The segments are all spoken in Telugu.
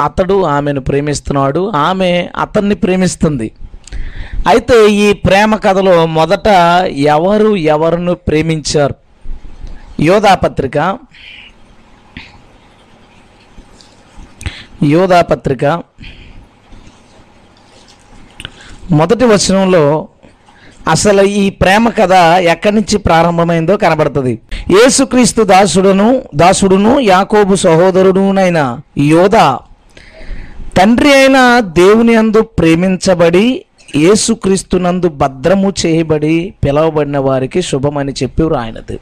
అతడు ఆమెను ప్రేమిస్తున్నాడు ఆమె అతన్ని ప్రేమిస్తుంది. అయితే ఈ ప్రేమ కథలో మొదట ఎవరు ఎవరును ప్రేమించారు? యోధా పత్రిక. యోధా పత్రిక. మొదటి వచనంలో అసలు ఈ ప్రేమ కథ ఎక్కడి నుంచి ప్రారంభమైందో కనబడుతుంది. యేసుక్రీస్తు దాసుడును దాసుడును యాకోబు సహోదరుడునైన యోధ తండ్రి అయిన దేవుని అందు ప్రేమించబడి యేసుక్రీస్తునందు భద్రము చేయబడి పిలవబడిన వారికి శుభమని చెప్పి రాయనది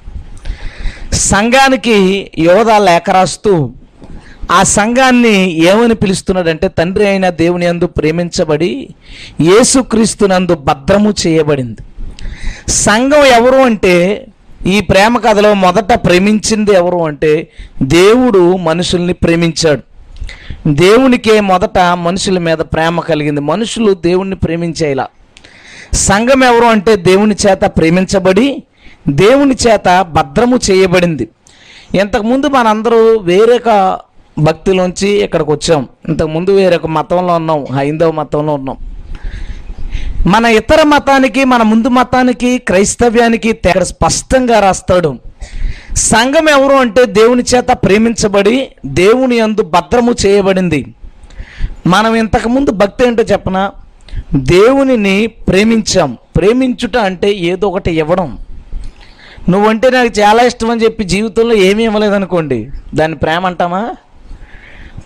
సంఘానికి యోధ లేఖ రాస్తూ ఆ సంఘాన్ని ఏమని పిలుస్తున్నాడంటే తండ్రి అయిన దేవుని అందు ప్రేమించబడి యేసుక్రీస్తునందు భద్రము చేయబడింది. సంఘం ఎవరు అంటే ఈ ప్రేమ కథలో మొదట ప్రేమించింది ఎవరు అంటే దేవుడు మనుషుల్ని ప్రేమించాడు. దేవునికే మొదట మనుషుల మీద ప్రేమ కలిగింది. మనుషులు దేవుణ్ణి ప్రేమించేలా. సంఘం ఎవరు అంటే దేవుని చేత ప్రేమించబడి దేవుని చేత భద్రము చేయబడింది. ఇంతకుముందు మనందరూ వేరొక భక్తిలోంచి ఇక్కడికి వచ్చాం. ఇంతకుముందు వేరొక మతంలో ఉన్నాం. హైందవ మతంలో ఉన్నాం. మన ఇతర మతానికి మన ముందు మతానికి క్రైస్తవ్యానికి తెగ స్పష్టంగా రాస్తాడు. సంఘం ఎవరు అంటే దేవుని చేత ప్రేమించబడి దేవుని అందు భద్రము చేయబడింది. మనం ఇంతకుముందు భక్తి ఏంటో చెప్పన? దేవునిని ప్రేమించాం. ప్రేమించుట అంటే ఏదో ఒకటి ఇవ్వడం. నువ్వంటే నాకు చాలా ఇష్టం అని చెప్పి జీవితంలో ఏమీ ఇవ్వలేదనుకోండి దాన్ని ప్రేమ అంటామా?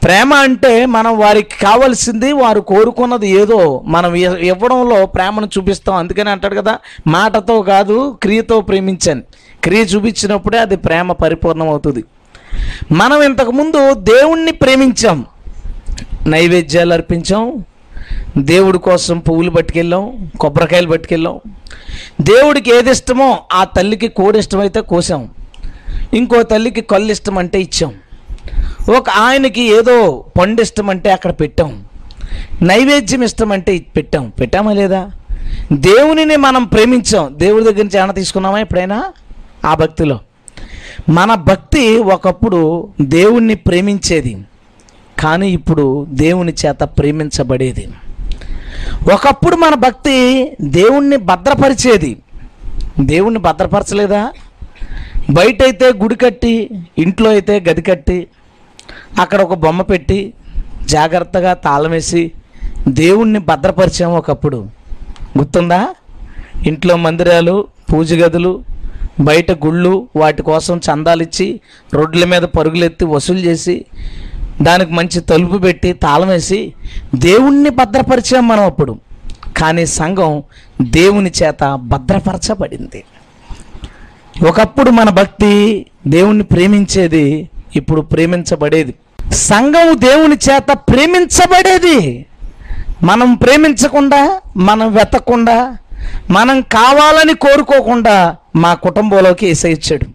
ప్రేమ అంటే మనం వారికి కావలసింది వారు కోరుకున్నది ఏదో మనం ఇవ్వడంలో ప్రేమను చూపిస్తాం. అందుకని అంటాడు కదా మాటతో కాదు క్రియతో ప్రేమించాను. క్రియ చూపించినప్పుడే అది ప్రేమ పరిపూర్ణం అవుతుంది మనం ఇంతకుముందు దేవుణ్ణి ప్రేమించాం. నైవేద్యాలు అర్పించాం. దేవుడి కోసం పువ్వులు పట్టుకెళ్ళాం. కొబ్బరికాయలు పట్టుకెళ్ళాం. దేవుడికి ఏది ఇష్టమో ఆ తల్లికి కోడి ఇష్టమైతే కోసాం. ఇంకో తల్లికి కళ్ళు ఇష్టం అంటే ఇచ్చాం. ఒక ఆయనకి ఏదో పండు ఇష్టం అంటే అక్కడ పెట్టాం. నైవేద్యం ఇష్టం అంటే పెట్టాం. పెట్టామా లేదా? దేవునిని మనం ప్రేమించాం. దేవుడి దగ్గర నుంచి ఏమైనా తీసుకున్నామా ఎప్పుడైనా? ఆ భక్తిలో. మన భక్తి ఒకప్పుడు దేవుణ్ణి ప్రేమించేది కానీ ఇప్పుడు దేవుని చేత ప్రేమించబడేది. ఒకప్పుడు మన భక్తి దేవుణ్ణి భద్రపరిచేది. దేవుణ్ణి భద్రపరచలేదా? బయట అయితే గుడి కట్టి ఇంట్లో అయితే గది కట్టి అక్కడ ఒక బొమ్మ పెట్టి జాగ్రత్తగా తాళం వేసి దేవుణ్ణి భద్రపరిచాము ఒకప్పుడు. గుర్తుందా? ఇంట్లో మందిరాలు పూజ గదులు బయట గుళ్ళు వాటి కోసం చందాలిచ్చి రోడ్ల మీద పరుగులెత్తి వసూలు చేసి దానికి మంచి తలుపు పెట్టి తాళం వేసి దేవుణ్ణి భద్రపరిచాం మనం అప్పుడు. కానీ సంఘం దేవుని చేత భద్రపరచబడింది. ఒకప్పుడు మన భక్తి దేవుణ్ణి ప్రేమించేది ఇప్పుడు ప్రేమించబడేది. సంఘం దేవుని చేత ప్రేమించబడేది. మనం ప్రేమించకుండా మనం వెతకుండా మనం కావాలని కోరుకోకుండా మా కుటుంబంలోకి వేసేయించాడు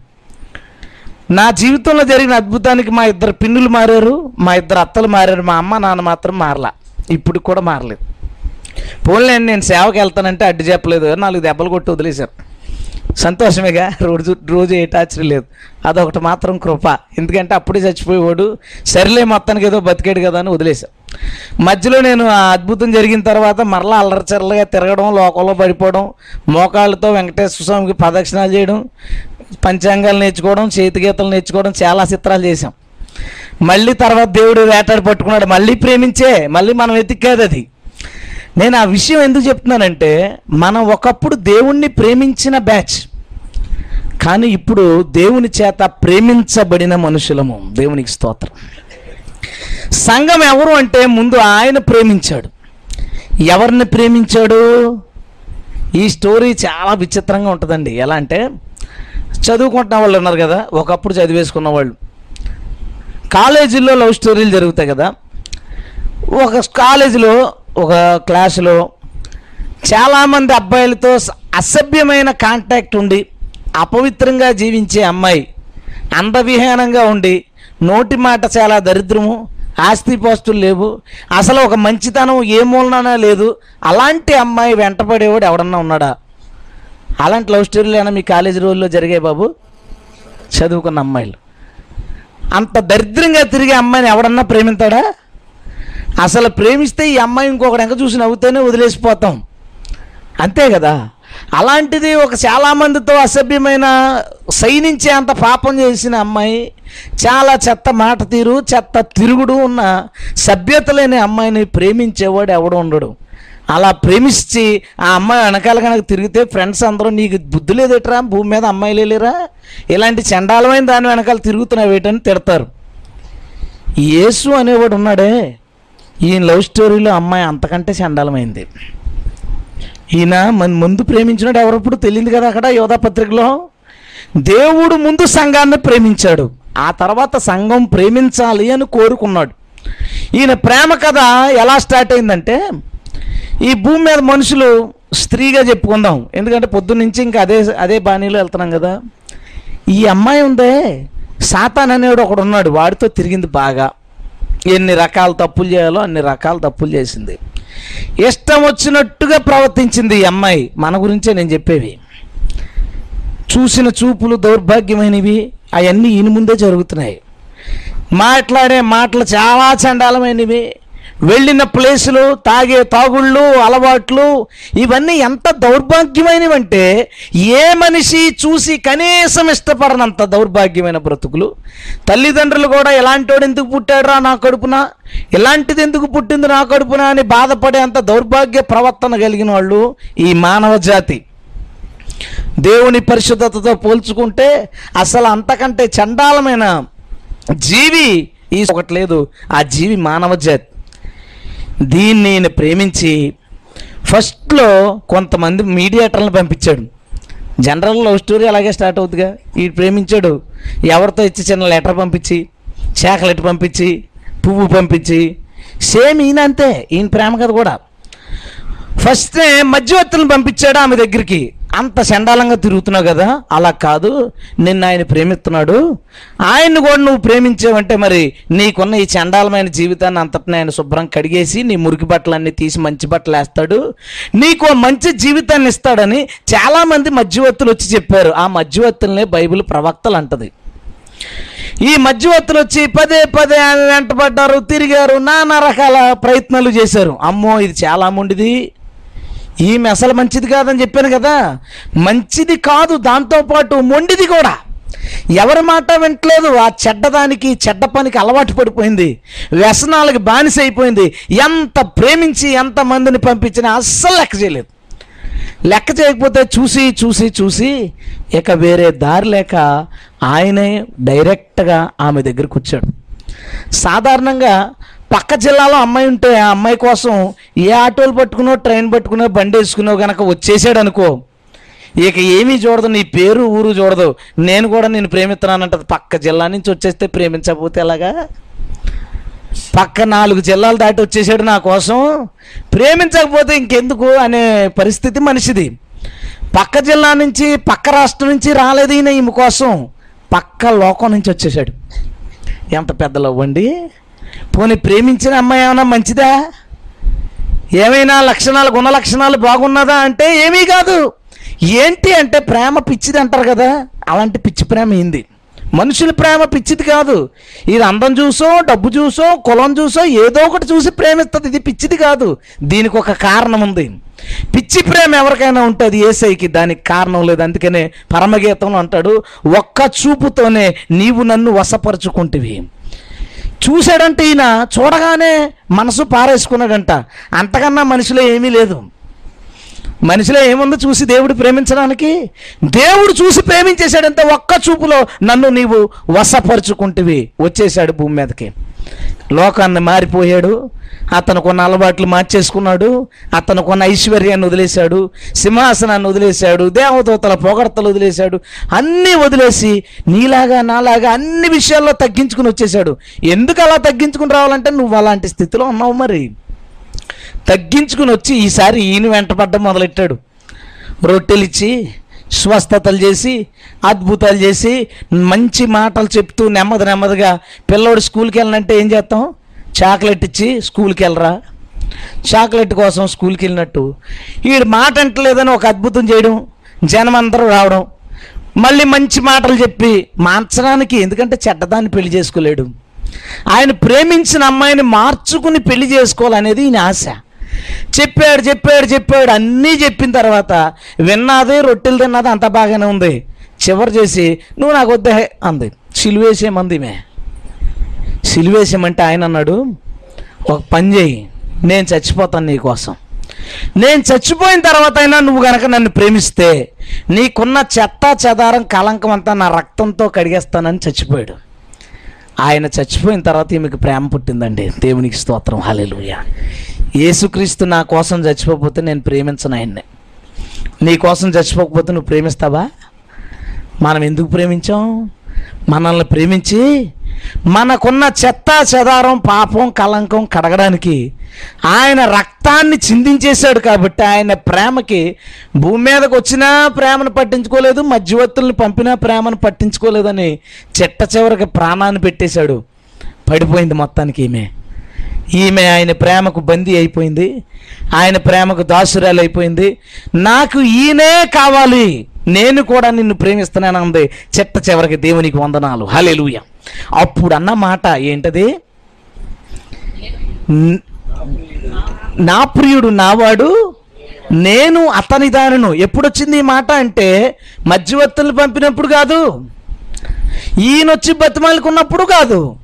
నా జీవితంలో జరిగిన అద్భుతానికి మా ఇద్దరు పిన్నులు మారారు మా ఇద్దరు అత్తలు మారారు మా అమ్మ నాన్న మాత్రం మారలా. ఇప్పుడు కూడా మారలేదు. పోన్లే నేను సేవకి వెళ్తానంటే అడ్డు చెప్పలేదు నాలుగు దెబ్బలు కొట్టి వదిలేశారు. సంతోషమేగా రోజు రోజు ఏ టార్చర్ లేదు. అదొకటి మాత్రం కృప. ఎందుకంటే అప్పుడే చచ్చిపోయేవాడు సరిలే మొత్తానికి ఏదో బతికాడు కదా అని వదిలేశాం మధ్యలో నేను ఆ అద్భుతం జరిగిన తర్వాత మరలా అల్లరచల్లగా తిరగడం లోకంలో పడిపోవడం మోకాళ్ళతో వెంకటేశ్వర స్వామికి ప్రదక్షిణాలు చేయడం పంచాంగాలు నేర్చుకోవడం చేతిగీతలు నేర్చుకోవడం చాలా చిత్రాలు చేశాం. మళ్ళీ తర్వాత దేవుడు వేటాడి పట్టుకున్నాడు. మళ్ళీ ప్రేమించే మళ్ళీ మనం వెతికాదు అది. నేను ఆ విషయం ఎందుకు చెప్తున్నానంటే మనం ఒకప్పుడు దేవుణ్ణి ప్రేమించిన బ్యాచ్. కానీ ఇప్పుడు దేవుని చేత ప్రేమించబడిన మనుషులము. దేవునికి స్తోత్రం. సంఘం ఎవరు అంటే ముందు ఆయన ప్రేమించాడు. ఎవరిని ప్రేమించాడు? ఈ స్టోరీ చాలా విచిత్రంగా ఉంటుందండి. ఎలా అంటే చదువుకుంటున్న వాళ్ళు ఉన్నారు కదా ఒకప్పుడు చదివేసుకున్న వాళ్ళు. కాలేజీల్లో లవ్ స్టోరీలు జరుగుతాయి కదా ఒక కాలేజీలో ఒక క్లాసులో చాలామంది అబ్బాయిలతో అసభ్యమైన కాంటాక్ట్ ఉండి అపవిత్రంగా జీవించే అమ్మాయి అందవిహీనంగా ఉండి నోటి మాట చాలా దరిద్రము ఆస్తిపాస్తులు లేవు. అసలు ఒక మంచితనం ఏ మూలన లేదు. అలాంటి అమ్మాయి వెంటపడేవాడు ఎవడన్నా ఉన్నాడా? అలాంటి లవ్ స్టోరీలు మీ కాలేజీ రోజుల్లో జరిగాయి బాబు? చదువుకున్న అమ్మాయిలు. అంత దరిద్రంగా తిరిగే అమ్మాయిని ఎవడన్నా ప్రేమిస్తాడా అసలు ప్రేమిస్తే ఈ అమ్మాయి ఇంకొకటి ఎంక చూసి నవ్వుతూనే వదిలేసిపోతాం. అంతే కదా? అలాంటిది ఒక చాలామందితో అసభ్యమైన సైనించే అంత పాపం చేసిన అమ్మాయి చాలా చెత్త మాట తీరు చెత్త తిరుగుడు ఉన్న సభ్యత లేని అమ్మాయిని ప్రేమించేవాడు ఎవడు ఉండడు. అలా ప్రేమించి ఆ అమ్మాయి వెనకాల కనుక తిరిగితే ఫ్రెండ్స్ అందరూ నీకు బుద్ధి లేదేట్రా? భూమి మీద అమ్మాయిలు లేరా? ఇలాంటి చండాలమైన దాని వెనకాల తిరుగుతున్నావు ఏటని తిడతారు. యేసు అనేవాడు ఉన్నాడే? ఈయన లవ్ స్టోరీలో అమ్మాయి అంతకంటే చండాలమైంది. ఈయన మన ముందు ప్రేమించినాడు ఎవరప్పుడు తెలియదు కదా అక్కడ యోధా పత్రికలో? దేవుడు ముందు సంఘాన్ని ప్రేమించాడు. ఆ తర్వాత సంఘం ప్రేమించాలి అని కోరుకున్నాడు. ఈయన ప్రేమ కథ ఎలా స్టార్ట్ అయిందంటే ఈ భూమి మీద మనుషులు స్త్రీగా చెప్పుకుందాం. ఎందుకంటే పొద్దున్నుంచి ఇంకా అదే అదే బాణీలో వెళ్తున్నాం కదా. ఈ అమ్మాయి ఉందే సాతాన్ అనేవాడు ఒకడు ఉన్నాడు. వాడితో తిరిగింది బాగా. ఎన్ని రకాల తప్పులు చేయాలో అన్ని రకాల తప్పులు చేసింది. ఇష్టం వచ్చినట్టుగా ప్రవర్తించింది ఈ అమ్మాయి. మన గురించే నేను చెప్పేవి. చూసిన చూపులు దౌర్భాగ్యమైనవి అవన్నీ ఈయన ముందే జరుగుతున్నాయి. మాట్లాడే మాటలు చాలా చండాలమైనవి. వెళ్ళిన ప్లేసులు తాగే తాగుళ్ళు అలవాట్లు ఇవన్నీ ఎంత దౌర్భాగ్యమైనవి అంటే ఏ మనిషి చూసి కనీసం ఇష్టపడనంత దౌర్భాగ్యమైన బ్రతుకులు. తల్లిదండ్రులు కూడా ఇలాంటోడు ఎందుకు పుట్టాడురా నా కడుపున? ఇలాంటిది ఎందుకు పుట్టింది నా కడుపున? అని బాధపడే అంత దౌర్భాగ్య ప్రవర్తన కలిగిన వాళ్ళు ఈ మానవ జాతి. దేవుని పరిశుద్ధతతో పోల్చుకుంటే అసలు అంతకంటే చండాలమైన జీవి ఈ ఒకటి లేదు ఆ జీవి మానవ జాతి. దీన్ని నేను ప్రేమించి ఫస్ట్లో కొంతమంది మీడియేటర్లను పంపించాడు. జనరల్ లవ్ స్టోరీ అలాగే స్టార్ట్ అవుతుందిగా ఈ ప్రేమించాడు. ఎవరితో ఇచ్చి చిన్న లెటర్ పంపించి చాక్లెట్ పంపించి పువ్వు పంపించి సేమ్ ఈయన అంతే ఈయన ప్రేమ కథ కూడా. ఫస్ట్ మధ్యవర్తులను పంపించాడు ఆమె దగ్గరికి. అంత చండాలంగా తిరుగుతున్నావు కదా? అలా కాదు. నిన్ను ఆయన ప్రేమిస్తున్నాడు. ఆయన్ని కూడా నువ్వు ప్రేమించావంటే మరి నీకున్న ఈ చండాలమైన జీవితాన్ని అంతటిని ఆయన శుభ్రం కడిగేసి నీ మురికి బట్టలన్నీ తీసి మంచి బట్టలు వేస్తాడు. నీకు మంచి జీవితాన్ని ఇస్తాడని చాలామంది మధ్యవర్తులు వచ్చి చెప్పారు. ఆ మధ్యవర్తులనే బైబిల్ ప్రవక్తలు అంటది. ఈ మధ్యవర్తులు వచ్చి పదే పదే ఆమె వెంటబడ్డారు తిరిగారు నానా రకాల ప్రయత్నాలు చేశారు. అమ్మో ఇది చాలా మొండిది ఈమె అసలు మంచిది కాదని చెప్పాను కదా. మంచిది కాదు దాంతోపాటు మొండిది కూడా. ఎవరి మాట వింటలేదు ఆ చెడ్డదానికి చెడ్డ పనికి అలవాటు పడిపోయింది. వ్యసనాలకు బానిస అయిపోయింది. ఎంత ప్రేమించి ఎంత మందిని పంపించినా అస్సలు లెక్క చేయలేదు. లెక్క చేయకపోతే చూసి చూసి చూసి ఇక వేరే దారి లేక ఆయనే డైరెక్ట్గా ఆమె దగ్గరికి వచ్చాడు. సాధారణంగా పక్క జిల్లాలో అమ్మాయి ఉంటే ఆ అమ్మాయి కోసం ఏ ఆటోలు పట్టుకునో ట్రైన్ పట్టుకునో బండి వేసుకునో గనక వచ్చేసాడు అనుకో ఇక ఏమీ చూడదు నీ పేరు ఊరు చూడదు. నేను కూడా నేను ప్రేమిస్తున్నానంటది. పక్క జిల్లా నుంచి వచ్చేస్తే ప్రేమించకపోతే ఎలాగా? పక్క నాలుగు జిల్లాలు దాటి వచ్చేసాడు నా కోసం. ప్రేమించకపోతే ఇంకెందుకు అనే పరిస్థితి మనిషిది. పక్క జిల్లా నుంచి పక్క రాష్ట్రం నుంచి రాలేదు ఈయన ఈమె కోసం. పక్క లోకం నుంచి వచ్చేసాడు. ఎంత పెద్ద లవ్ పోనీ ప్రేమించిన అమ్మాయి ఏమైనా మంచిదా? ఏమైనా లక్షణాలు గుణ లక్షణాలు బాగున్నదా అంటే ఏమీ కాదు. ఏంటి అంటే ప్రేమ పిచ్చిది అంటారు కదా అలాంటి పిచ్చి ప్రేమ ఏంది? మనుషుల ప్రేమ పిచ్చిది కాదు. ఇది అందం చూసో డబ్బు చూసో కులం చూసో ఏదో ఒకటి చూసి ప్రేమిస్తుంది. ఇది పిచ్చిది కాదు. దీనికి ఒక కారణం ఉంది. పిచ్చి ప్రేమ ఎవరికైనా ఉంటుంది ఏసైకి దానికి కారణం లేదు. అందుకనే పరమగీతంలో అంటాడు ఒక్క చూపుతోనే నీవు నన్ను వశపరుచుకుంటివి. చూశాడంటే ఈయన చూడగానే మనసు పారేసుకున్నాడంట. అంతకన్నా మనిషిలో ఏమీ లేదు. మనిషిలో ఏముందో చూసి దేవుడు ప్రేమించడానికి దేవుడు చూసి ప్రేమించేశాడంటే ఒక్క చూపులో నన్ను నీవు వశపరుచుకుంటివి. వచ్చేసాడు భూమి మీదకి. లోకాన్ని మారిపోయాడు. అతనుకున్న అలవాట్లు మార్చేసుకున్నాడు. అతనుకున్న ఐశ్వర్యాన్ని వదిలేశాడు. సింహాసనాన్ని వదిలేశాడు. దేవదూతల పొగడతలు వదిలేశాడు. అన్నీ వదిలేసి నీలాగా నాలాగా అన్ని విషయాల్లో తగ్గించుకుని వచ్చేసాడు ఎందుకు అలా తగ్గించుకుని రావాలంటే నువ్వు అలాంటి స్థితిలో ఉన్నావు మరి. తగ్గించుకుని వచ్చి ఈసారి ఈయన వెంటపడ్డం మొదలెట్టాడు. రొట్టెలిచ్చి స్వస్థతలు చేసి అద్భుతాలు చేసి మంచి మాటలు చెప్తూ నెమ్మది నెమ్మదిగా పిల్లోడు స్కూల్కి వెళ్ళాలంటే ఏం చేస్తాం? చాక్లెట్ ఇచ్చి స్కూల్కి వెళ్ళరా? చాక్లెట్ కోసం స్కూల్కి వెళ్ళినట్టు. వీడు మాట అంటలేదని ఒక అద్భుతం చేయడం జనం అందరూ రావడం. మళ్ళీ మంచి మాటలు చెప్పి మార్చడానికి ఎందుకంటే చెడ్డదాన్ని పెళ్ళి చేసుకోలేడు. ఆయన ప్రేమించిన అమ్మాయిని మార్చుకుని పెళ్ళి చేసుకోవాలనేది ఈయన ఆశ. చెప్పాడు చెప్పాడు చెప్పాడు. అన్నీ చెప్పిన తర్వాత విన్నది రొట్టెలు తిన్నది అంత బాగానే ఉంది. చివరి చేసి నువ్వు నాకు వద్దే అంది. సిలువేసేమంది మే సిలువేసేమంటే ఆయన అన్నాడు ఒక పని చేయి నేను చచ్చిపోతాను నీకోసం నేను చచ్చిపోయిన తర్వాత అయినా నువ్వు గనక నన్ను ప్రేమిస్తే నీకున్న చెత్త చెదారం కలంకం అంతా నా రక్తంతో కడిగేస్తానని చచ్చిపోయాడు. ఆయన చచ్చిపోయిన తర్వాత ఈమెకు ప్రేమ పుట్టిందండి. దేవునికి స్తోత్రం. హల్లెలూయ. యేసుక్రీస్తు నా కోసం చచ్చిపోకపోతే నేను ప్రేమించను ఆయన్ని. నీ కోసం చచ్చిపోకపోతే నువ్వు ప్రేమిస్తావా? మనం ఎందుకు ప్రేమించాం? మనల్ని ప్రేమించి మనకున్న చెత్త చెదారం పాపం కలంకం కడగడానికి ఆయన రక్తాన్ని చిందించేశాడు కాబట్టి ఆయన ప్రేమకి భూమి మీదకి వచ్చినా ప్రేమను పట్టించుకోలేదు మధ్యవర్తుల్ని పంపినా ప్రేమను పట్టించుకోలేదని చెట్ట చివరికి ప్రాణాన్ని పెట్టేశాడు. పడిపోయింది మొత్తానికి ఈమె. ఈమె ఆయన ప్రేమకు బందీ అయిపోయింది. ఆయన ప్రేమకు దాసురాలు అయిపోయింది. నాకు ఈయనే కావాలి. నేను కూడా నిన్ను ప్రేమిస్తున్నాను అంది చెట్ట చివరికి దేవునికి వందనాలు. హలెలుయ అప్పుడు అన్న మాట ఏంటది? నా ప్రియుడు నావాడు నేను అతని దానిను ఎప్పుడొచ్చింది ఈ మాట అంటే మధ్యవర్తులు పంపినప్పుడు కాదు. ఈయన వచ్చి కాదు.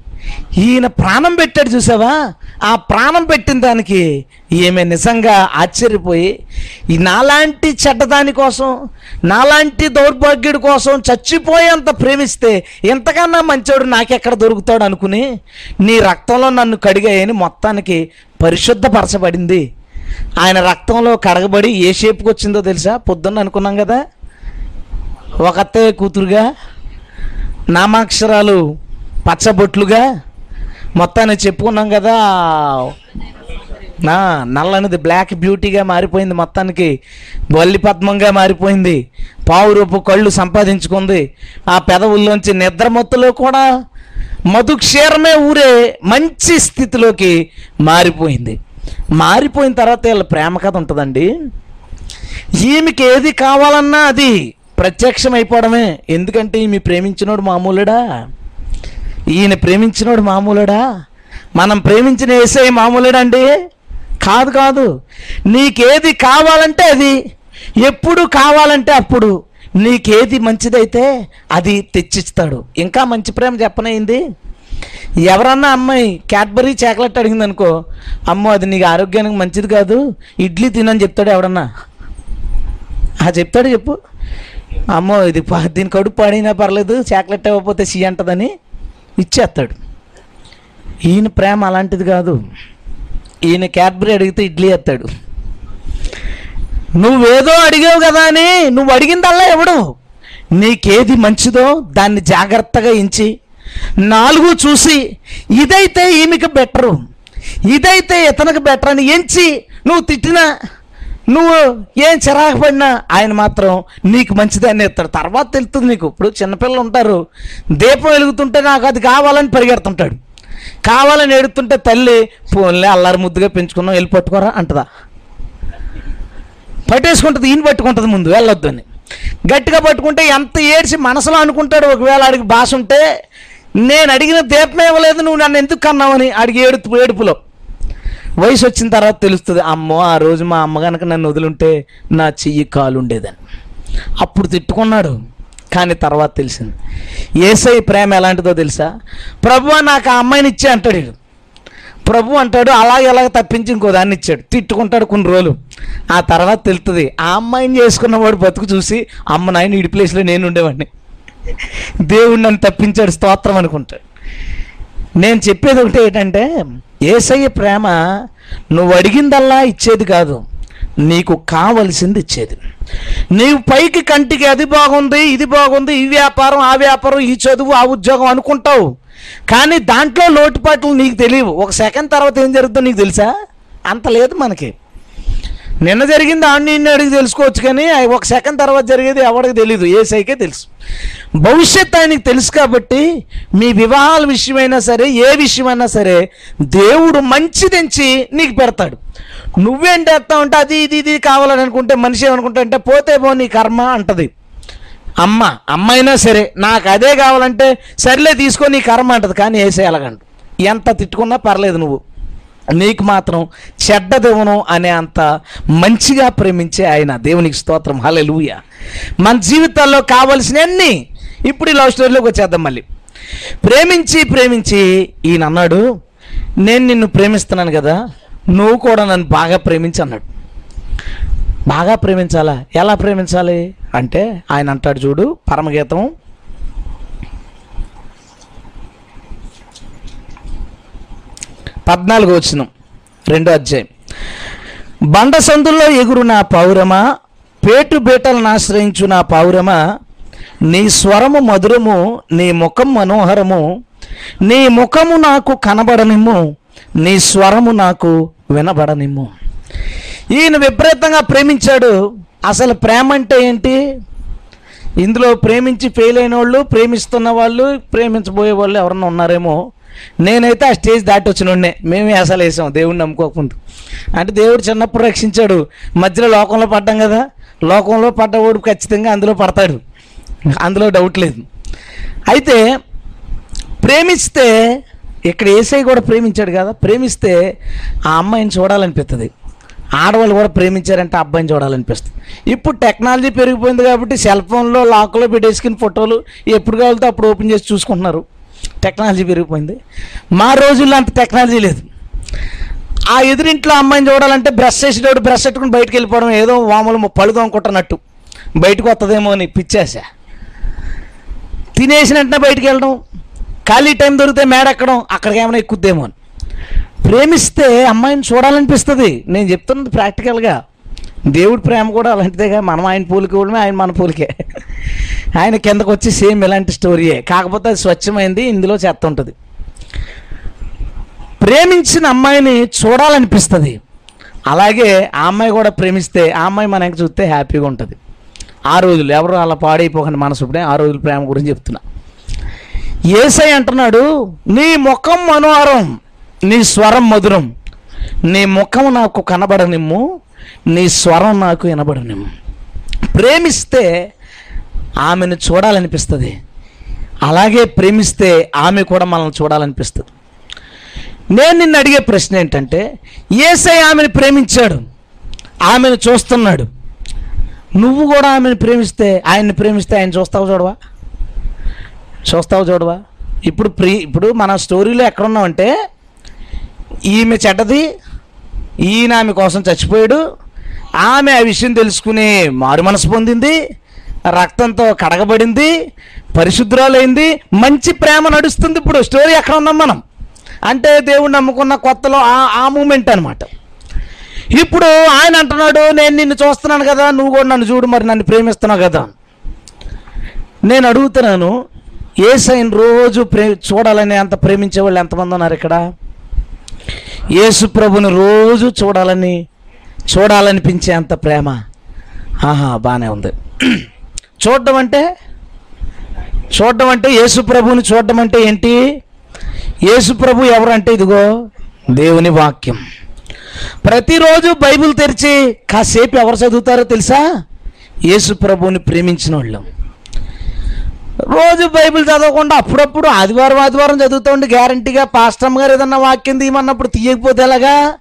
ఈయన ప్రాణం పెట్టాడు చూసావా? ఆ ప్రాణం పెట్టిన దానికి ఈమె నిజంగా ఆశ్చర్యపోయి నాలాంటి చెడ్డదాని కోసం నాలాంటి దౌర్భాగ్యుడి కోసం చచ్చిపోయేంత ప్రేమిస్తే ఎంతకన్నా మంచోడు నాకెక్కడ దొరుకుతాడు అనుకుని నీ రక్తంలో నన్ను కడిగాయని మొత్తానికి పరిశుద్ధపరచబడింది. ఆయన రక్తంలో కడగబడి ఏ షేప్కి వచ్చిందో తెలుసా? పొద్దున్న అనుకున్నాం కదా? ఒకతే కూతురుగా నామాక్షరాలు పచ్చబొట్లుగా మొత్తాన్ని చెప్పుకున్నాం కదా. నా నల్లనిది బ్లాక్ బ్యూటీగా మారిపోయింది మొత్తానికి. వల్లి పద్మంగా మారిపోయింది. పావురూపు కళ్ళు సంపాదించుకుంది. ఆ పెదవుల్లోంచి నిద్రమత్తులో కూడా మధుక్షీరమే ఊరే మంచి స్థితిలోకి మారిపోయింది. మారిపోయిన తర్వాత వీళ్ళ ప్రేమ కథ ఉంటుందండి. ఈమెకి ఏది కావాలన్నా అది ప్రత్యక్షం అయిపోవడమే ఎందుకంటే ఈమె ప్రేమించినోడు మామూలుడా? ఈయన ప్రేమించినోడు మామూలుడా? మనం ప్రేమించిన ఏసై మామూలుడా అండి కాదు కాదు. నీకేది కావాలంటే అది. ఎప్పుడు కావాలంటే అప్పుడు. నీకేది మంచిదైతే అది తెచ్చిస్తాడు. ఇంకా మంచి ప్రేమ చెప్పనయింది? ఎవరన్నా అమ్మాయి క్యాడ్బరీ చాక్లెట్ అడిగింది అనుకో అమ్మో అది నీకు ఆరోగ్యానికి మంచిది కాదు. ఇడ్లీ తినని చెప్తాడు ఎవడన్నా ఆ చెప్తాడు చెప్పు. అమ్మో ఇది దీని కడుపు పాడినా పర్లేదు చాక్లెట్ ఇవ్వకపోతే సీ అంటదని. ఇచ్చేస్తాడు. ఈయన ప్రేమ అలాంటిది కాదు. ఈయన క్యాడ్బరీ అడిగితే ఇడ్లీ ఎత్తాడు నువ్వేదో అడిగావు కదా అని నువ్వు అడిగిందల్లా ఎవడు? నీకేది మంచిదో దాన్ని జాగ్రత్తగా ఎంచి నాలుగు చూసి ఇదైతే ఈమెకి బెటరు. ఇదైతే ఇతనికి బెటర్ అని ఎంచి నువ్వు తిట్టినా నువ్వు ఏం చిరాకు పడినా ఆయన మాత్రం నీకు మంచిదని ఇస్తాడు తర్వాత తెలుస్తుంది నీకు. ఇప్పుడు చిన్నపిల్లలు ఉంటారు. దీపం వెలుగుతుంటే నాకు అది కావాలని పరిగెడుతుంటాడు. కావాలని ఎడుతుంటే తల్లి ఫోన్లే అల్లారి ముద్దుగా పెంచుకున్నాం వెళ్ళి పట్టుకోరా అంటదా. పట్టేసుకుంటుంది ఈయన పట్టుకుంటుంది ముందు వెళ్ళొద్దు అని. గట్టిగా పట్టుకుంటే ఎంత ఏడ్చి మనసులో అనుకుంటాడు ఒకవేళ అడిగి భాష ఉంటే నేను అడిగిన దీపమే ఇవ్వలేదు నువ్వు నన్ను ఎందుకు కన్నావని? అడిగి ఏడుపు ఏడుపులో. వయసు వచ్చిన తర్వాత తెలుస్తుంది అమ్మో ఆ రోజు మా అమ్మ కనుక నన్ను వదిలింటే నా చెయ్యి కాలు ఉండేదని. అప్పుడు తిట్టుకున్నాడు కానీ తర్వాత తెలిసింది. ఏసై ప్రేమ ఎలాంటిదో తెలుసా? ప్రభు నాకు ఆ అమ్మాయిని ఇచ్చే అంటాడు ప్రభు అంటాడు అలాగే అలాగ తప్పించి ఇంకో దాన్ని ఇచ్చాడు. తిట్టుకుంటాడు కొన్ని రోజులు. ఆ తర్వాత తెలుస్తుంది ఆ అమ్మాయిని చేసుకున్నవాడు బతుకు చూసి అమ్మ నాయన ఇడి ప్లేస్లో నేను ఉండేవాడిని. దేవుడు నన్ను తప్పించాడు స్తోత్రం అనుకుంటాడు. నేను చెప్పేది ఒకటి ఏంటంటే ఏసయ్య ప్రేమ నువ్వు అడిగిందల్లా ఇచ్చేది కాదు నీకు కావలసింది ఇచ్చేది. నీవు పైకి కంటికి అది బాగుంది ఇది బాగుంది ఈ వ్యాపారం ఆ వ్యాపారం ఈ చదువు ఆ ఉద్యోగం అనుకుంటావు. కానీ దాంట్లో లోటుపాట్లు నీకు తెలియవు. ఒక సెకండ్ తర్వాత ఏం జరుగుతుందో నీకు తెలుసా? అంత లేదు మనకి. నిన్న జరిగింది ఆడిని ఇన్ని అడిగి తెలుసుకోవచ్చు కానీ ఒక సెకండ్ తర్వాత జరిగేది ఎవరికి తెలియదు ఏ సైకే తెలుసు. భవిష్యత్ ఆయనకి తెలుసు కాబట్టి మీ వివాహాల విషయమైనా సరే ఏ విషయమైనా సరే దేవుడు మంచిదెంచి నీకు పెడతాడు. నువ్వేం చేస్తా ఉంటే అది ఇది ఇది కావాలని అనుకుంటే మనిషి ఏమనుకుంటా అంటే పోతే పో నీ కర్మ అంటది. అమ్మ అమ్మైనా సరే నాకు అదే కావాలంటే సర్లే తీసుకొని నీ కర్మ అంటది. కానీ వేసే ఎలాగంట ఎంత తిట్టుకున్నా పర్లేదు నువ్వు. నీకు మాత్రం చెడ్డదేవను అనే అంత మంచిగా ప్రేమించే ఆయన దేవునికి స్తోత్రం. హల్లెలూయ. మన జీవితాల్లో కావలసినవన్నీ ఇప్పుడు ఈ లవ్ స్టోరీలోకి వచ్చేద్దాం మళ్ళీ. ప్రేమించి ప్రేమించి ఈయన అన్నాడు నేను నిన్ను ప్రేమిస్తున్నాను కదా నువ్వు కూడా నన్ను బాగా ప్రేమించి అన్నాడు. బాగా ప్రేమించాలా? ఎలా ప్రేమించాలి? అంటే ఆయన అంటాడు చూడు పరమగీతం పద్నాలుగు వచ్చిన రెండో అధ్యాయం. బండ సందుల్లో ఎగురు నా పౌరమా పేటు బేటలను ఆశ్రయించు నా పౌరమా నీ స్వరము మధురము నీ ముఖం మనోహరము నీ ముఖము నాకు కనబడనిమ్ము నీ స్వరము నాకు వినబడనిమ్ము. ఈయన విపరీతంగా ప్రేమించాడు. అసలు ప్రేమ అంటే ఏంటి? ఇందులో ప్రేమించి ఫెయిల్ అయిన వాళ్ళు ప్రేమిస్తున్న వాళ్ళు ప్రేమించబోయే వాళ్ళు ఎవరన్నా ఉన్నారేమో నేనైతే ఆ స్టేజ్ దాటి వచ్చిన మేమే అసలు వేసాం దేవుడిని నమ్ముకోకుండా. అంటే దేవుడు చిన్నప్పుడు రక్షించాడు. మధ్యలో లోకంలో పడ్డాం కదా. లోకంలో పడ్డవాడు ఖచ్చితంగా అందులో పడతాడు. అందులో డౌట్ లేదు. అయితే ప్రేమిస్తే ఇక్కడ ఏసై కూడా ప్రేమించాడు కదా. ప్రేమిస్తే ఆ అమ్మాయిని చూడాలనిపిస్తుంది ఆడవాళ్ళు కూడా ప్రేమించారంటే ఆ అబ్బాయిని చూడాలనిపిస్తుంది. ఇప్పుడు టెక్నాలజీ పెరిగిపోయింది కాబట్టి సెల్ ఫోన్లో లాక్లో పెట్టేసుకుని ఫోటోలు ఎప్పుడు కావాలితే అప్పుడు ఓపెన్ చేసి చూసుకుంటున్నారు. టెక్నాలజీ పెరిగిపోయింది. మా రోజుల్లో అంత టెక్నాలజీ లేదు. ఆ ఎదురింట్లో అమ్మాయిని చూడాలంటే బ్రష్ చేసేటోడు బ్రష్ పెట్టుకుని బయటకు వెళ్ళిపోవడం ఏదో మామూలు పళ్ళు తోముకుంటున్నట్టు. బయటకు వస్తుందేమో అని పిచ్చేసా తినేసిన వెంటనే బయటికి వెళ్ళడం. ఖాళీ టైం దొరికితే మేడెక్కడం అక్కడికి ఏమైనా ఎక్కుద్దేమో అని. ప్రేమిస్తే అమ్మాయిని చూడాలనిపిస్తుంది. నేను చెప్తున్నది ప్రాక్టికల్గా దేవుడి ప్రేమ కూడా అలాంటిదేగా. మనం ఆయన పూలకి కూడా ఆయన మన పూలకే. ఆయన కిందకు వచ్చి సేమ్ ఇలాంటి స్టోరీయే. కాకపోతే అది స్వచ్ఛమైంది ఇందులో చెత్త ఉంటుంది ప్రేమించిన అమ్మాయిని చూడాలనిపిస్తుంది. అలాగే ఆ అమ్మాయి కూడా ప్రేమిస్తే ఆ అమ్మాయి మనకి చూస్తే హ్యాపీగా ఉంటుంది. ఆ రోజులు ఎవరు అలా పాడైపోకండి మనసు ఇప్పుడే ఆ రోజులు ప్రేమ గురించి చెప్తున్నా. ఏసై అంటున్నాడు నీ ముఖం మనోహరం నీ స్వరం మధురం. నీ ముఖం నాకు కనబడనిమ్ము నీ స్వరం నాకు వినబడనిమ్ము. ప్రేమిస్తే ఆమెను చూడాలనిపిస్తుంది. అలాగే ప్రేమిస్తే ఆమె కూడా మనల్ని చూడాలనిపిస్తుంది. నేను నిన్ను అడిగే ప్రశ్న ఏంటంటే ఏసై ఆమెను ప్రేమించాడు ఆమెను చూస్తున్నాడు. నువ్వు కూడా ఆమెను ప్రేమిస్తే ఆయన్ని ప్రేమిస్తే ఆయన చూస్తావు చూడవా? చూస్తావు చూడవా? ఇప్పుడు ప్రీ ఇప్పుడు మన స్టోరీలో ఎక్కడున్నామంటే ఈమె చెడ్డది ఈయన ఆమె కోసం చచ్చిపోయాడు ఆమె ఆ విషయం తెలుసుకుని మారు మనసు పొందింది రక్తంతో కడగబడింది పరిశుద్ధురాలైంది మంచి ప్రేమ నడుస్తుంది ఇప్పుడు. స్టోరీ ఎక్కడ ఉన్నాం మనం? అంటే దేవుడు నమ్ముకున్న కొత్తలో ఆ ఆ మూమెంట్ అనమాట ఇప్పుడు ఆయన అంటున్నాడు నేను నిన్ను చూస్తున్నాను కదా నువ్వు కూడా నన్ను చూడు మరి నన్ను ప్రేమిస్తున్నావు కదా. నేను అడుగుతున్నాను ఏ సైన్ రోజు ప్రే చూడాలని అంత ప్రేమించే వాళ్ళు ఎంతమంది ఉన్నారు ఇక్కడ? యేసు ప్రభుని రోజు చూడాలని చూడాలనిపించే అంత ప్రేమ. ఆహా బాగానే ఉంది. చూడడం అంటే? చూడడం అంటే యేసుప్రభుని చూడడం అంటే ఏంటి? యేసుప్రభు ఎవరంటే ఇదిగో దేవుని వాక్యం. ప్రతిరోజు బైబిల్ తెరిచి కాసేపు ఎవరు చదువుతారో తెలుసా? యేసు ప్రభువుని ప్రేమించిన వాళ్ళు రోజు బైబిల్ చదవకుండా అప్పుడప్పుడు ఆదివారం ఆదివారం చదువుతూ ఉండి గ్యారంటీగా పాస్టమ్ గారు ఏదన్నా వాక్యం తీయమన్నప్పుడు తీయకపోతే ఎలాగా?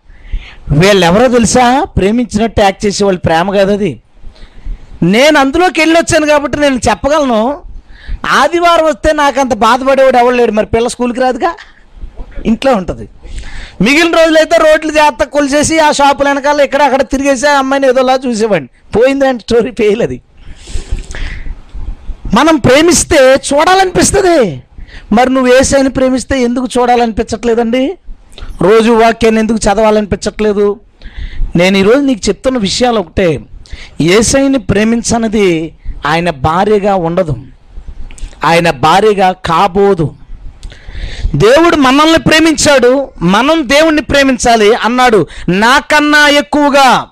వీళ్ళెవరో తెలుసా? ప్రేమించినట్టు యాక్ట్ చేసే వాళ్ళు ప్రేమ కదా అది. నేను అందులోకి వెళ్ళి వచ్చాను కాబట్టి నేను చెప్పగలను. ఆదివారం వస్తే నాకు అంత బాధపడేవాడు ఎవడు లేడు. మరి పిల్ల స్కూల్కి రాదుగా? ఇంట్లో ఉంటుంది. మిగిలిన రోజులైతే రోడ్లు జాగ్రత్త కొలిసేసి ఆ షాపుల వెనకాల ఇక్కడ అక్కడ తిరిగేసి ఆ అమ్మాయిని ఏదోలా చూసేవాడిని. పోయిందంటే స్టోరీ ఫెయిల్ అది. మనం ప్రేమిస్తే చూడాలనిపిస్తుంది. మరి నువ్వు ఏసైని ప్రేమిస్తే ఎందుకు చూడాలనిపించట్లేదండి? రోజు వాక్యాన్ని ఎందుకు చదవాలనిపించట్లేదు? నేను ఈరోజు నీకు చెప్తున్న విషయాలు ఒకటే. ఏసైని ప్రేమించనిది ఆయన భార్యగా ఉండదు. ఆయన భార్యగా కాబోదు. దేవుడు మనల్ని ప్రేమించాడు మనం దేవుణ్ణి ప్రేమించాలి అన్నాడు. నాకన్నా ఎక్కువగా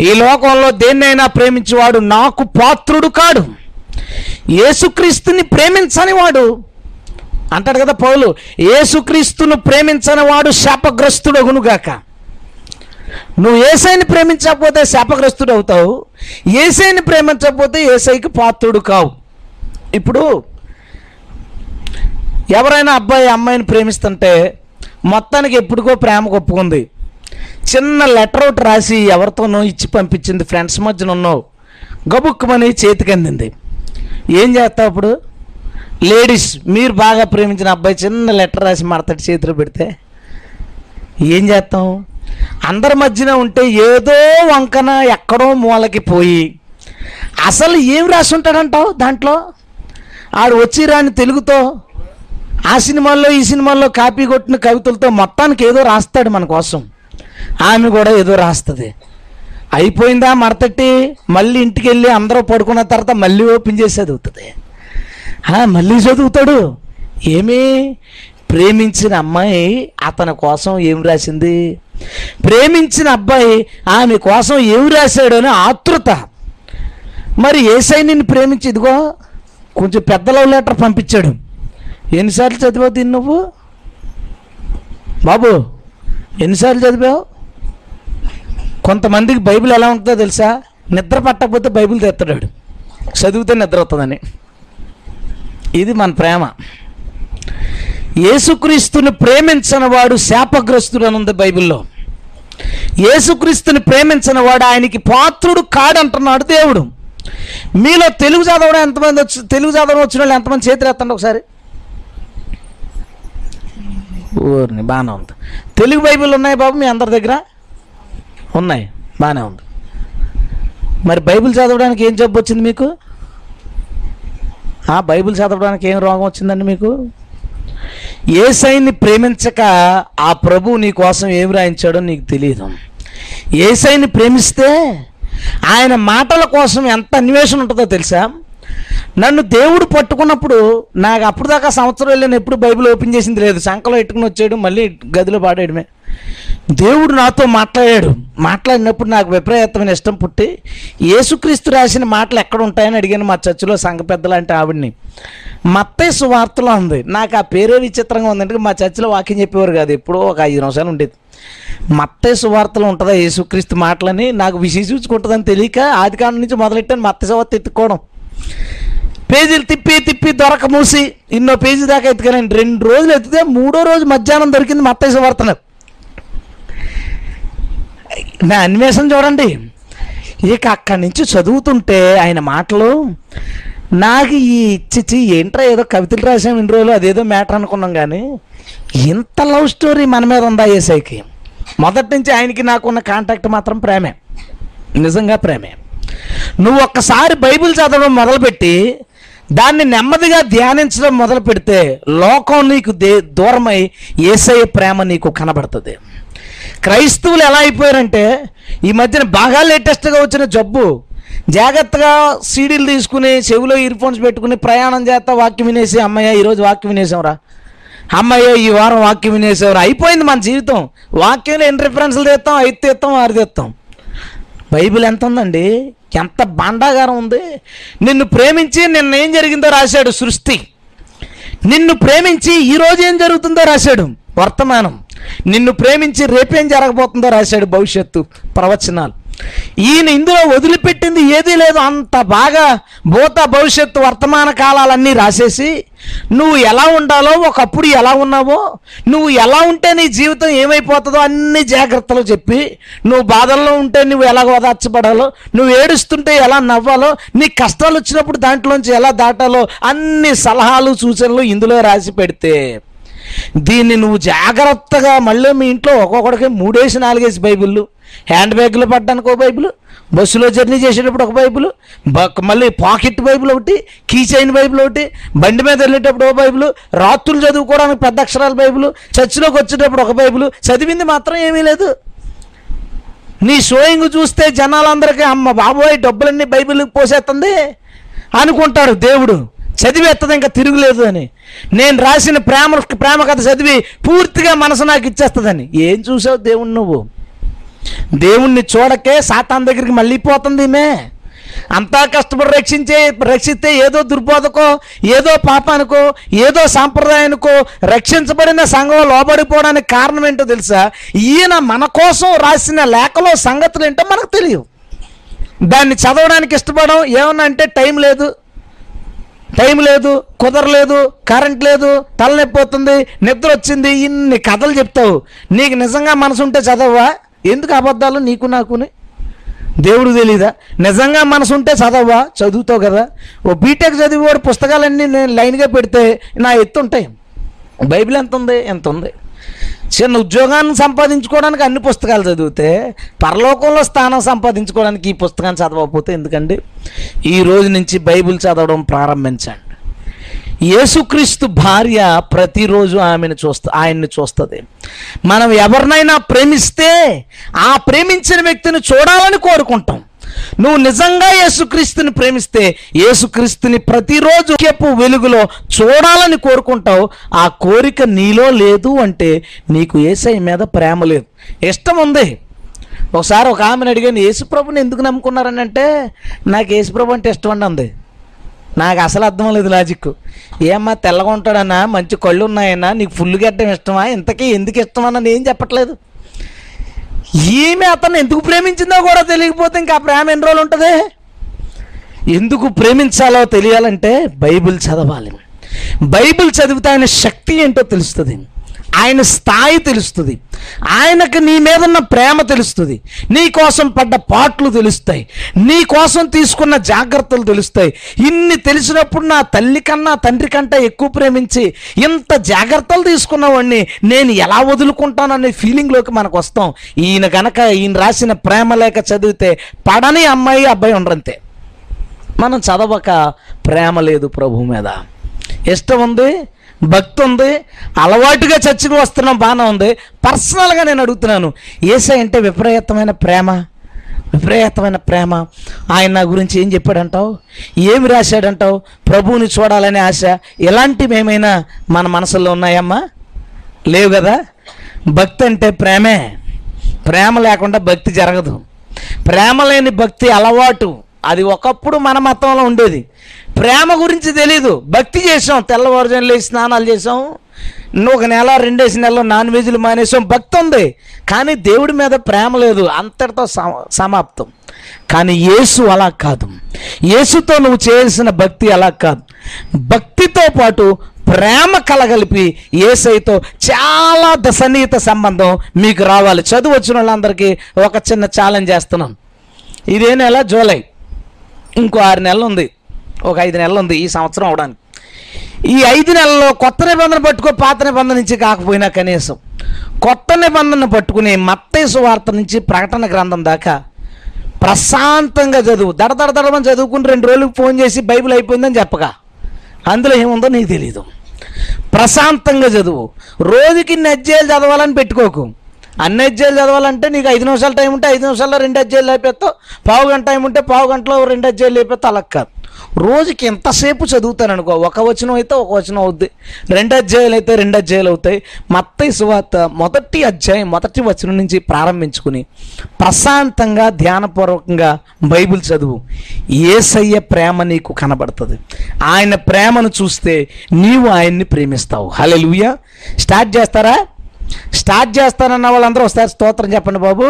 ఈ లోకంలో దేన్నైనా ప్రేమించేవాడు నాకు పాత్రుడు కాడు. ఏసుక్రీస్తుని ప్రేమించని వాడు అంటాడు కదా పౌలు ఏసుక్రీస్తును ప్రేమించని వాడు శాపగ్రస్తుడగునుగాక. నువ్వు ఏసైని ప్రేమించకపోతే శాపగ్రస్తుడు అవుతావు ఏసైని ప్రేమించకపోతే ఏసైకి పాత్రుడు కావు. ఇప్పుడు ఎవరైనా అబ్బాయి అమ్మాయిని ప్రేమిస్తుంటే మొత్తానికి ఎప్పుడుకో ప్రేమ ఒప్పుకుంది. చిన్న లెటర్ ఒకటి రాసి ఎవరితోనో ఇచ్చి పంపించింది ఫ్రెండ్స్ మధ్యన ఉన్నావు. గబుక్కుమని చేతికి అందింది. ఏం చేస్తావు అప్పుడు? లేడీస్ మీరు బాగా ప్రేమించిన అబ్బాయి చిన్న లెటర్ రాసి మడతటి చేతిలో పెడితే ఏం చేస్తాం? అందరి మధ్యన ఉంటే ఏదో వంకన ఎక్కడో మూలకి పోయి అసలు ఏం రాసి ఉంటాడంటావు దాంట్లో? ఆడు వచ్చి రాని తెలుగుతో ఆ సినిమాల్లో ఈ సినిమాల్లో కాపీ కొట్టిన కవితలతో మొత్తానికి ఏదో రాస్తాడు మన కోసం. ఆమె కూడా ఏదో రాస్తుంది. అయిపోయిందా మరతట్టి మళ్ళీ ఇంటికి వెళ్ళి అందరూ పడుకున్న తర్వాత మళ్ళీ ఓపెన్ చేసి చదువుతుంది. మళ్ళీ చదువుతాడు. ఏమి? ప్రేమించిన అమ్మాయి అతని కోసం ఏం రాసింది? ప్రేమించిన అబ్బాయి ఆమె కోసం ఏం రాశాడు అని ఆతృత. మరి ఏసై నిన్ను ప్రేమించి ఇదిగో కొంచెం పెద్ద లవ్ లెటర్ పంపించాడు. ఎన్నిసార్లు చదివావు దీన్ని నువ్వు? బాబు ఎన్నిసార్లు చదివావు? కొంతమందికి బైబిల్ ఎలా ఉంటుందో తెలుసా? నిద్ర పట్టకపోతే బైబిల్ తెస్తాడు చదివితే నిద్ర వస్తుందని. ఇది మన ప్రేమ. యేసుక్రీస్తుని ప్రేమించని వాడు శాపగ్రస్తుడు అని ఉంది బైబిల్లో. యేసుక్రీస్తుని ప్రేమించిన వాడు ఆయనకి పాత్రుడు కాడంటున్నాడు దేవుడు. మీలో తెలుగు చదవడం ఎంతమంది వచ్చి తెలుగు చదవడం వచ్చిన వాళ్ళు ఎంతమంది చేతులు ఎత్తండి ఒకసారి? ఊరిని బాగానే ఉంది. తెలుగు బైబిల్ ఉన్నాయి బాబు మీ అందరి దగ్గర? ఉన్నాయి. బాగానే ఉంది. మరి బైబిల్ చదవడానికి ఏం జబ్బు వచ్చింది మీకు? ఆ బైబిల్ చదవడానికి ఏం రోగం వచ్చిందండి మీకు? ఏసైని ప్రేమించక ఆ ప్రభు నీ కోసం ఏమి రాయించాడో నీకు తెలియదు. ఏసైని ప్రేమిస్తే ఆయన మాటల కోసం ఎంత అన్వేషణ ఉంటుందో తెలుసా? నన్ను దేవుడు పట్టుకున్నప్పుడు నాకు అప్పుడు దాకా సంవత్సరం వెళ్ళిన ఎప్పుడు బైబిల్ ఓపెన్ చేసింది లేదు. సంకలో ఎట్టుకుని వచ్చాడు మళ్ళీ గదిలో పాడేయడమే. దేవుడు నాతో మాట్లాడాడు. మాట్లాడినప్పుడు నాకు విపరీతమైన ఇష్టం పుట్టి యేసుక్రీస్తు రాసిన మాటలు ఎక్కడ ఉంటాయని అడిగాను మా చర్చిలో సంఘ పెద్దలు అంటే ఆవిడ్ని. మత్తే సువార్తలో ఉంది. నాకు ఆ పేరే విచిత్రంగా ఉంది. అంటే మా చర్చిలో వాక్యం చెప్పేవారు కాదు. ఎప్పుడో ఒక ఐదు నిమిషాలు ఉండేది. మత్తే సువార్తలు ఉంటుందా యేసుక్రీస్తు మాటలని? నాకు విశేషించుకుంటుందని తెలియక ఆది కాలం నుంచి మొదలెట్టాను మత్త సువార్త ఎత్తుకోవడం పేజీలు తిప్పి తిప్పి దొరక మూసి ఇన్నో పేజీ దాకా ఎత్తుకానండి రెండు రోజులు ఎత్తితే మూడో రోజు మధ్యాహ్నం దొరికింది మత్తయి సువార్తను. నా అన్వేషణ చూడండి. ఇక అక్కడి నుంచి చదువుతుంటే ఆయన మాటలు నాకు ఈ ఇచ్చిచ్చి ఏంట్రా ఏదో కవితలు రాసాం ఇన్ని రోజులు అదేదో మ్యాటర్ అనుకున్నాం కానీ ఇంత లవ్ స్టోరీ మన మీద ఉందా ఏసైకి? మొదటి నుంచి ఆయనకి నాకున్న కాంటాక్ట్ మాత్రం ప్రేమే. నిజంగా ప్రేమే. నువ్వు ఒక్కసారి బైబిల్ చదవడం మొదలుపెట్టి దాన్ని నెమ్మదిగా ధ్యానించడం మొదలు పెడితే లోకం నీకు దే దూరమై ఏసై ప్రేమ నీకు కనబడుతుంది. క్రైస్తవులు ఎలా అయిపోయారంటే ఈ మధ్యన బాగా లేటెస్ట్గా వచ్చిన జబ్బు. జాగ్రత్తగా సీడీలు తీసుకుని చెవిలో ఇయర్ ఫోన్స్ పెట్టుకుని ప్రయాణం చేస్తా వాక్యం వినేసి అమ్మయ్య ఈరోజు వాక్యం వినేసాంరా. అమ్మయ్య ఈ వారం వాక్యం వినేసేవారు అయిపోయింది మన జీవితం. వాక్యంలో ఎన్ని రిఫరెన్స్లు తెస్తాం? ఐదు తెస్తాం ఆరు తెస్తాం. బైబిల్ ఎంత ఉందండి? ఎంత బాండాగారం ఉంది? నిన్ను ప్రేమించి నిన్న ఏం జరిగిందో రాశాడు సృష్టి. నిన్ను ప్రేమించి ఈ రోజు ఏం జరుగుతుందో రాశాడు. వర్తమానం. నిన్ను ప్రేమించి రేపేం జరగబోతుందో రాశాడు భవిష్యత్తు ప్రవచనాలు. ఈయన ఇందులో వదిలిపెట్టింది ఏదీ లేదు అంత బాగా భూత భవిష్యత్తు వర్తమాన కాలాలన్నీ రాసేసి నువ్వు ఎలా ఉండాలో ఒకప్పుడు ఎలా ఉన్నావో నువ్వు ఎలా ఉంటే నీ జీవితం ఏమైపోతుందో అన్ని జాగ్రత్తలు చెప్పి నువ్వు బాధల్లో ఉంటే నువ్వు ఎలా ఓదార్చబడాలో నువ్వు ఏడుస్తుంటే ఎలా నవ్వాలో నీ కష్టాలు వచ్చినప్పుడు దాంట్లోంచి ఎలా దాటాలో అన్ని సలహాలు సూచనలు ఇందులో రాసి పెడితే దీన్ని నువ్వు జాగ్రత్తగా మళ్ళీ మీ ఇంట్లో ఒక్కొక్కడికి మూడేసి నాలుగేసి బైబిళ్ళు. హ్యాండ్ బ్యాగ్లో పడ్డానికి ఒక బైబిల్ బస్సులో జర్నీ చేసేటప్పుడు ఒక బైబిల్ మళ్ళీ పాకెట్ బైబిల్ ఒకటి కీ చైన్ బైబిల్ ఒకటి బండి మీద వెళ్ళేటప్పుడు ఒక బైబిల్ రాత్రులు చదువుకోవడానికి పెద్ద అక్షరాల బైబిల్ చర్చిలోకి వచ్చేటప్పుడు ఒక బైబిల్ చదివింది మాత్రం ఏమీ లేదు. నీ షోయింగ్ చూస్తే జనాలందరికీ అమ్మ బాబోయ్ డబ్బులన్నీ బైబిల్కి పోసేస్తుంది అనుకుంటాడు దేవుడు. చదివేస్తుంది ఇంకా తిరుగులేదు అని. నేను రాసిన ప్రేమ ప్రేమ కథ చదివి పూర్తిగా మనసు నాకు ఇచ్చేస్తుందని. ఏం చూసావు దేవుణ్ణి నువ్వు? దేవుణ్ణి చూడకే సాతాన్ దగ్గరికి మళ్ళీ పోతుంది ఈమె. అంతా కష్టపడి రక్షించే రక్షిస్తే ఏదో దుర్బోధకో ఏదో పాపానికో ఏదో సాంప్రదాయానికో రక్షించబడిన సంఘం లోబడిపోవడానికి కారణం ఏంటో తెలుసా? ఈయన మన కోసం రాసిన లేఖలో సంగతులు ఏంటో మనకు తెలియవు. దాన్ని చదవడానికి ఇష్టపడడం ఏమన్నా అంటే టైం లేదు. టైం లేదు కుదరలేదు కరెంట్ లేదు తలనొప్పి నిద్ర వచ్చింది ఇన్ని కథలు చెప్తావు. నీకు నిజంగా మనసు ఉంటే చదవవా ఎందుకు అబద్ధాలు నీకు నాకుని? దేవుడు తెలీదా? నిజంగా మనసు ఉంటే చదవవా చదువుతావు కదా. ఓ బీటెక్ చదివేవాడు పుస్తకాలన్నీ నేను లైన్గా పెడితే నా ఎత్తు ఉంటాయి బైబిల్ ఎంత ఉంది ఎంత ఉంది చిన్న ఉద్యోగాన్ని సంపాదించుకోవడానికి అన్ని పుస్తకాలు చదివితే పరలోకంలో స్థానం సంపాదించుకోవడానికి ఈ పుస్తకాన్ని చదవకపోతే ఎందుకండి? ఈ రోజు నుంచి బైబిల్ చదవడం ప్రారంభించండి. యేసుక్రీస్తు భార్య ప్రతిరోజు ఆమెను చూస్తా ఆయన్ని చూస్తుంది. మనం ఎవరినైనా ప్రేమిస్తే ఆ ప్రేమించిన వ్యక్తిని చూడాలని కోరుకుంటాం. నువ్వు నిజంగా యేసుక్రీస్తుని ప్రేమిస్తే యేసుక్రీస్తుని ప్రతిరోజు చెప్పు వెలుగులో చూడాలని కోరుకుంటావు ఆ కోరిక నీలో లేదు అంటే నీకు ఏసై మీద ప్రేమ లేదు. ఇష్టం ఉంది ఒకసారి ఒక ఆమెను అడిగాను యేసుప్రభుని ఎందుకు నమ్ముకున్నారని? అంటే నాకు యేసుప్రభు అంటే ఇష్టం అండి అంది. నాకు అసలు అర్థం లేదు లాజిక్. ఏమ్మా తెల్లగా ఉంటాడన్నా మంచి కళ్ళు ఉన్నాయన్నా నీకు ఫుల్ గడ్డం ఇష్టమా? ఇంతకీ ఎందుకు ఇష్టమన్నా నేను చెప్పట్లేదు. ఈమె అతను ఎందుకు ప్రేమించిందో కూడా తెలియకపోతే ఇంకా ఆ ప్రేమ ఎన్ని రోజులు ఉంటుంది? ఎందుకు ప్రేమించాలో తెలియాలంటే బైబిల్ చదవాలి. బైబిల్ చదివితే ఆయన శక్తి ఏంటో తెలుస్తుంది. ఆయన స్థాయి తెలుస్తుంది. ఆయనకు నీ మీద ఉన్న ప్రేమ తెలుస్తుంది. నీ కోసం పడ్డ పాటలు తెలుస్తాయి. నీ కోసం తీసుకున్న జాగ్రత్తలు తెలుస్తాయి. ఇన్ని తెలిసినప్పుడు నా తల్లి కన్నా తండ్రి కంటే ఎక్కువ ప్రేమించి ఇంత జాగ్రత్తలు తీసుకున్నవాడిని నేను ఎలా వదులుకుంటాననే ఫీలింగ్లోకి మనకు వస్తాం ఈయన కనుక ఈయన రాసిన ప్రేమ లేక చదివితే పడని అమ్మాయి అబ్బాయి ఉండరంతే. మనం చదవక ప్రేమ లేదు ప్రభు మీద. ఇష్టం ఉంది? భక్తి ఉంది అలవాటుగా చర్చకు వస్తున్నాం బాగానే ఉంది. పర్సనల్గా నేను అడుగుతున్నాను ఏసై అంటే విపరీతమైన ప్రేమ? విపరీతమైన ప్రేమ. ఆయన నా గురించి ఏం చెప్పాడంటావు? ఏమి రాశాడంటావు? ప్రభువుని చూడాలనే ఆశ. ఇలాంటివి ఏమైనా మన మనసులో ఉన్నాయమ్మా? లేవు కదా? భక్తి అంటే ప్రేమే. ప్రేమ లేకుండా భక్తి జరగదు. ప్రేమ లేని భక్తి అలవాటు. అది ఒకప్పుడు మన మతంలో ఉండేది. ప్రేమ గురించి తెలీదు. భక్తి చేసాం తెల్లవారుజాము లేచి స్నానాలు చేసాం నువ్వు ఒక నెల రెండేసి నెలలో నాన్ వెజ్లు మానేసాం భక్తి ఉంది. కానీ దేవుడి మీద ప్రేమ లేదు. అంతటితో సమాప్తం. కానీ యేసు అలా కాదు. యేసుతో నువ్వు చేయాల్సిన భక్తి అలా కాదు. భక్తితో పాటు ప్రేమ కలగలిపి ఏసైతో చాలా సన్నిహిత సంబంధం మీకు రావాలి. చదువు వచ్చిన వాళ్ళందరికీ ఒక చిన్న ఛాలెంజ్ చేస్తున్నాం ఇదే నెల జూలై. ఇంకో ఆరు నెలలు ఉంది. ఒక ఐదు నెలలు ఉంది ఈ సంవత్సరం అవడానికి. ఈ ఐదు నెలల్లో కొత్త నిబంధన పట్టుకో పాత నిబంధన నుంచి కాకపోయినా కనీసం కొత్త నిబంధన పట్టుకుని మత్తయ్య సువార్త నుంచి ప్రకటన గ్రంథం దాకా ప్రశాంతంగా చదువు. దడ దడ దడమని చదువుకుని రెండు రోజులకు ఫోన్ చేసి బైబిల్ అయిపోయిందని చెప్పగా. అందులో ఏముందో నీకు తెలీదు. ప్రశాంతంగా చదువు. రోజుకి నజ్జేలు చదవాలని పెట్టుకోకు. అన్ని అధ్యాయులు చదవాలంటే నీకు ఐదు నిమిషాల టైం ఉంటే ఐదు నిమిషాల్లో రెండు అధ్యాయులు లేపేస్తావు. పావు గంట టైం ఉంటే పావు గంటలో రెండు అధ్యాయులు అయిపోతావు అలా కాదు. రోజుకి ఎంతసేపు చదువుతాను అనుకో ఒక వచనం అయితే ఒక వచనం అవుద్ది. రెండు అధ్యాయులు అయితే రెండు అధ్యాయులు అవుతాయి. మత్తయి సువార్త మొదటి అధ్యాయం మొదటి వచనం నుంచి ప్రారంభించుకుని ప్రశాంతంగా ధ్యానపూర్వకంగా బైబిల్ చదువు. ఏసయ్య ప్రేమ నీకు కనబడుతుంది. ఆయన ప్రేమను చూస్తే నీవు ఆయన్ని ప్రేమిస్తావు. హలే స్టార్ట్ చేస్తారా? స్టార్ట్ చేస్తానన్న వాళ్ళందరూ ఒకసారి స్తోత్రం చెప్పండి బాబు.